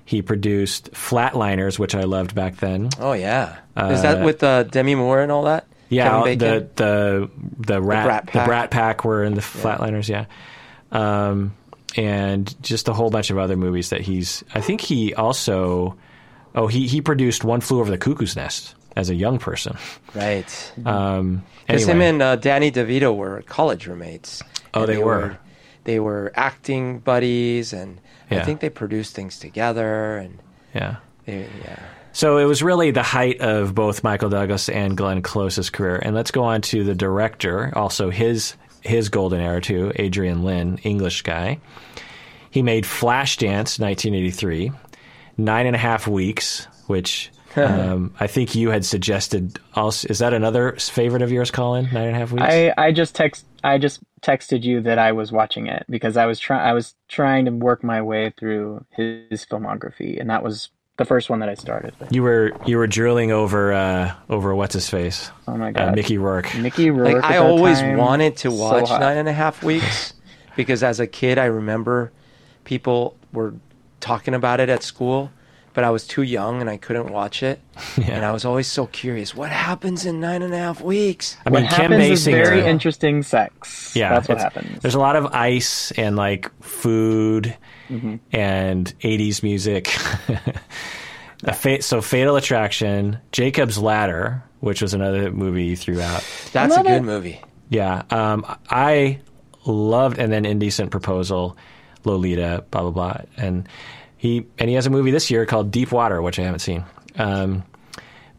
He produced Flatliners, which I loved back then. Oh, yeah. is that with uh, Demi Moore and all that? Yeah, the, the, the rat, Brat the Brat Pack were in the Flatliners, yeah. Um, and just a whole bunch of other movies that he's, I think he also, oh, he, he produced One Flew Over the Cuckoo's Nest as a young person. Right. Um, Because anyway. him and uh, Danny DeVito were college roommates. Oh, And they were. They were acting buddies, and I think they produced things together. And Yeah. they, yeah, So it was really the height of both Michael Douglas and Glenn Close's career. And let's go on to the director, also his his golden era too, Adrian Lyne, English guy. He made Flashdance, 1983, Nine and a Half Weeks, which um, I think you had suggested. Also, is that another favorite of yours, Collin? Nine and a half weeks. I, I just text I just texted you that I was watching it because I was trying I was trying to work my way through his filmography, and that was the first one that I started. you were you were drooling over uh, over what's his face, Oh my uh, god, Mickey Rourke. Mickey Rourke. Like at I that always time, wanted to watch hot. nine and a half weeks because as a kid I remember people were talking about it at school, but I was too young and I couldn't watch it. And I was always so curious, what happens in nine and a half weeks? I What mean, Kim happens is very interesting sex. Yeah, that's what happens. There's a lot of ice and like food Mm-hmm. and 80s music. A fa- so Fatal Attraction, Jacob's Ladder, which was another movie you threw out. That's a good it. movie. Yeah, um, I loved, and then Indecent Proposal, Lolita, blah blah blah, and he and he has a movie this year called Deep Water, which I haven't seen. Um,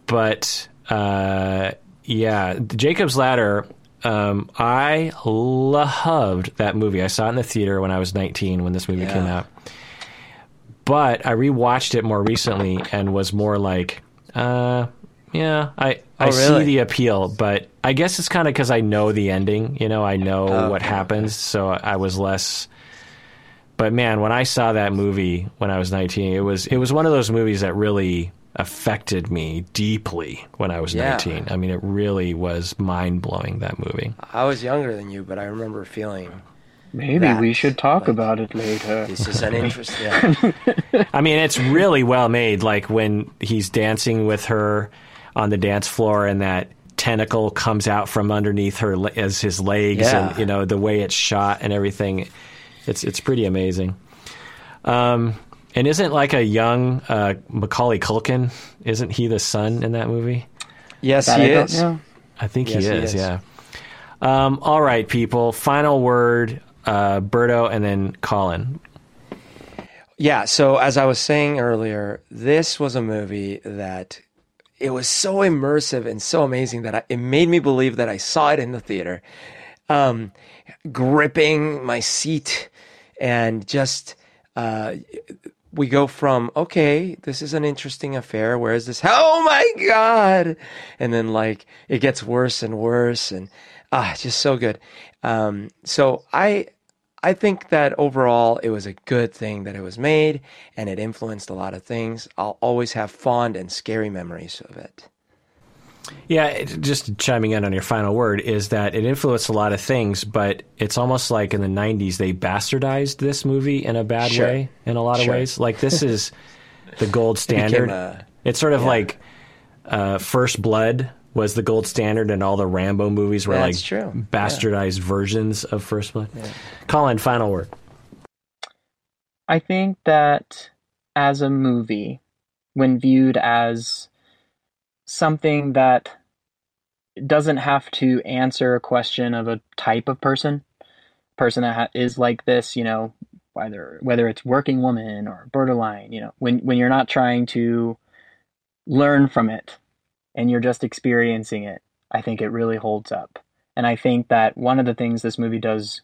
but uh, yeah, Jacob's Ladder. Um, I loved that movie. I saw it in the theater when I was 19 when this movie Yeah. came out. But I rewatched it more recently and was more like, uh, yeah, I I Oh, see the appeal, but I guess it's kind of because I know the ending. You know, I know Oh, what happens, so I was less. But man, when I saw that movie when I was 19, it was it was one of those movies that really affected me deeply when I was Yeah. 19. I mean, it really was mind blowing that movie. I was younger than you, but I remember feeling Maybe that, we should talk like- about it later. this is an interest. Yeah. I mean, it's really well made. Like when he's dancing with her on the dance floor, and that tentacle comes out from underneath her as his legs, Yeah. and you know the way it's shot and everything. It's it's pretty amazing. Um, and isn't like a young uh, Macaulay Culkin? Isn't he the son in that movie? Yes, That he I is. I think Yes, he, he is, is. Yeah. Um, all right, people. Final word, uh, Berto, and then Collin. Yeah, so as I was saying earlier, this was a movie that it was so immersive and so amazing that I, it made me believe that I saw it in the theater. Um, gripping my seat and just uh, we go from okay, this is an interesting affair. Where is this? Oh my god! And then like it gets worse and worse, and ah, just so good. Um, so I I think that overall it was a good thing that it was made, and it influenced a lot of things. I'll always have fond and scary memories of it. Yeah, it, just chiming in on your final word is that it influenced a lot of things, but it's almost like in the '90s they bastardized this movie in a bad Sure. way in a lot of ways. Like this is the gold became standard. a- it's sort of yeah. like uh, First Blood was the gold standard, and all the Rambo movies were That's like true. Yeah. bastardized versions of First Blood. Collin, final word. I think that as a movie, when viewed as something that doesn't have to answer a question of a type of person, person that ha- is like this, you know, whether whether it's working woman or borderline, you know, when when you're not trying to learn from it and you're just experiencing it, I think it really holds up. And I think that one of the things this movie does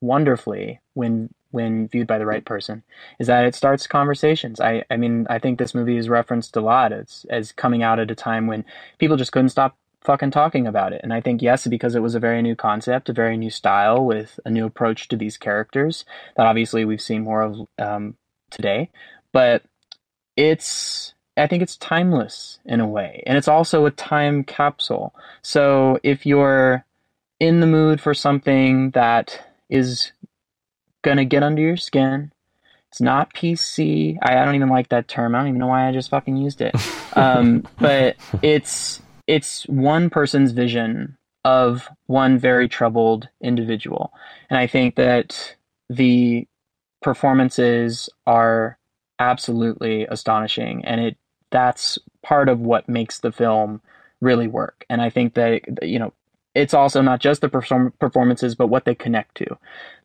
wonderfully when when viewed by the right person is that it starts conversations. I, I mean, I think this movie is referenced a lot as as coming out at a time when people just couldn't stop fucking talking about it. And I think yes, because it was a very new concept, a very new style with a new approach to these characters that obviously we've seen more of um, today. But it's I think it's timeless in a way, and it's also a time capsule. So if you're in the mood for something that is gonna get under your skin. It's not PC. I, I don't even like that term. I don't even know why I just fucking used it. Um, but it's it's one person's vision of one very troubled individual, and I think that the performances are absolutely astonishing, and it that's part of what makes the film really work. And I think that you know it's also not just the perform- performances, but what they connect to,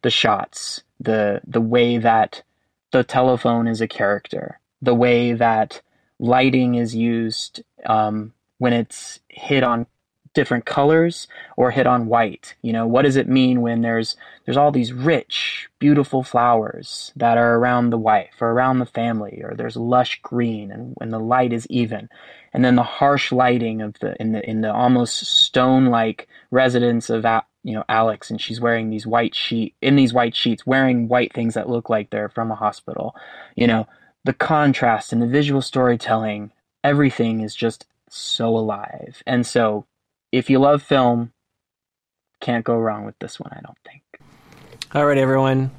the shots, the the way that the telephone is a character, the way that lighting is used um, when it's hit on different colors or hit on white. You know, what does it mean when there's there's all these rich, beautiful flowers that are around the wife or around the family, or there's lush green and when the light is even, and then the harsh lighting of the in the in the almost stone-like residence of you know Alex, and she's wearing these white sheet in these white sheets, wearing white things that look like they're from a hospital. You know, the contrast and the visual storytelling, everything is just so alive. And so, if you love film, can't go wrong with this one, I don't think. All right, everyone.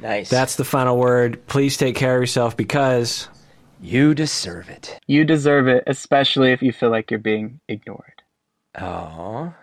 Nice. That's the final word. Please take care of yourself because you deserve it. You deserve it, especially if you feel like you're being ignored. Oh.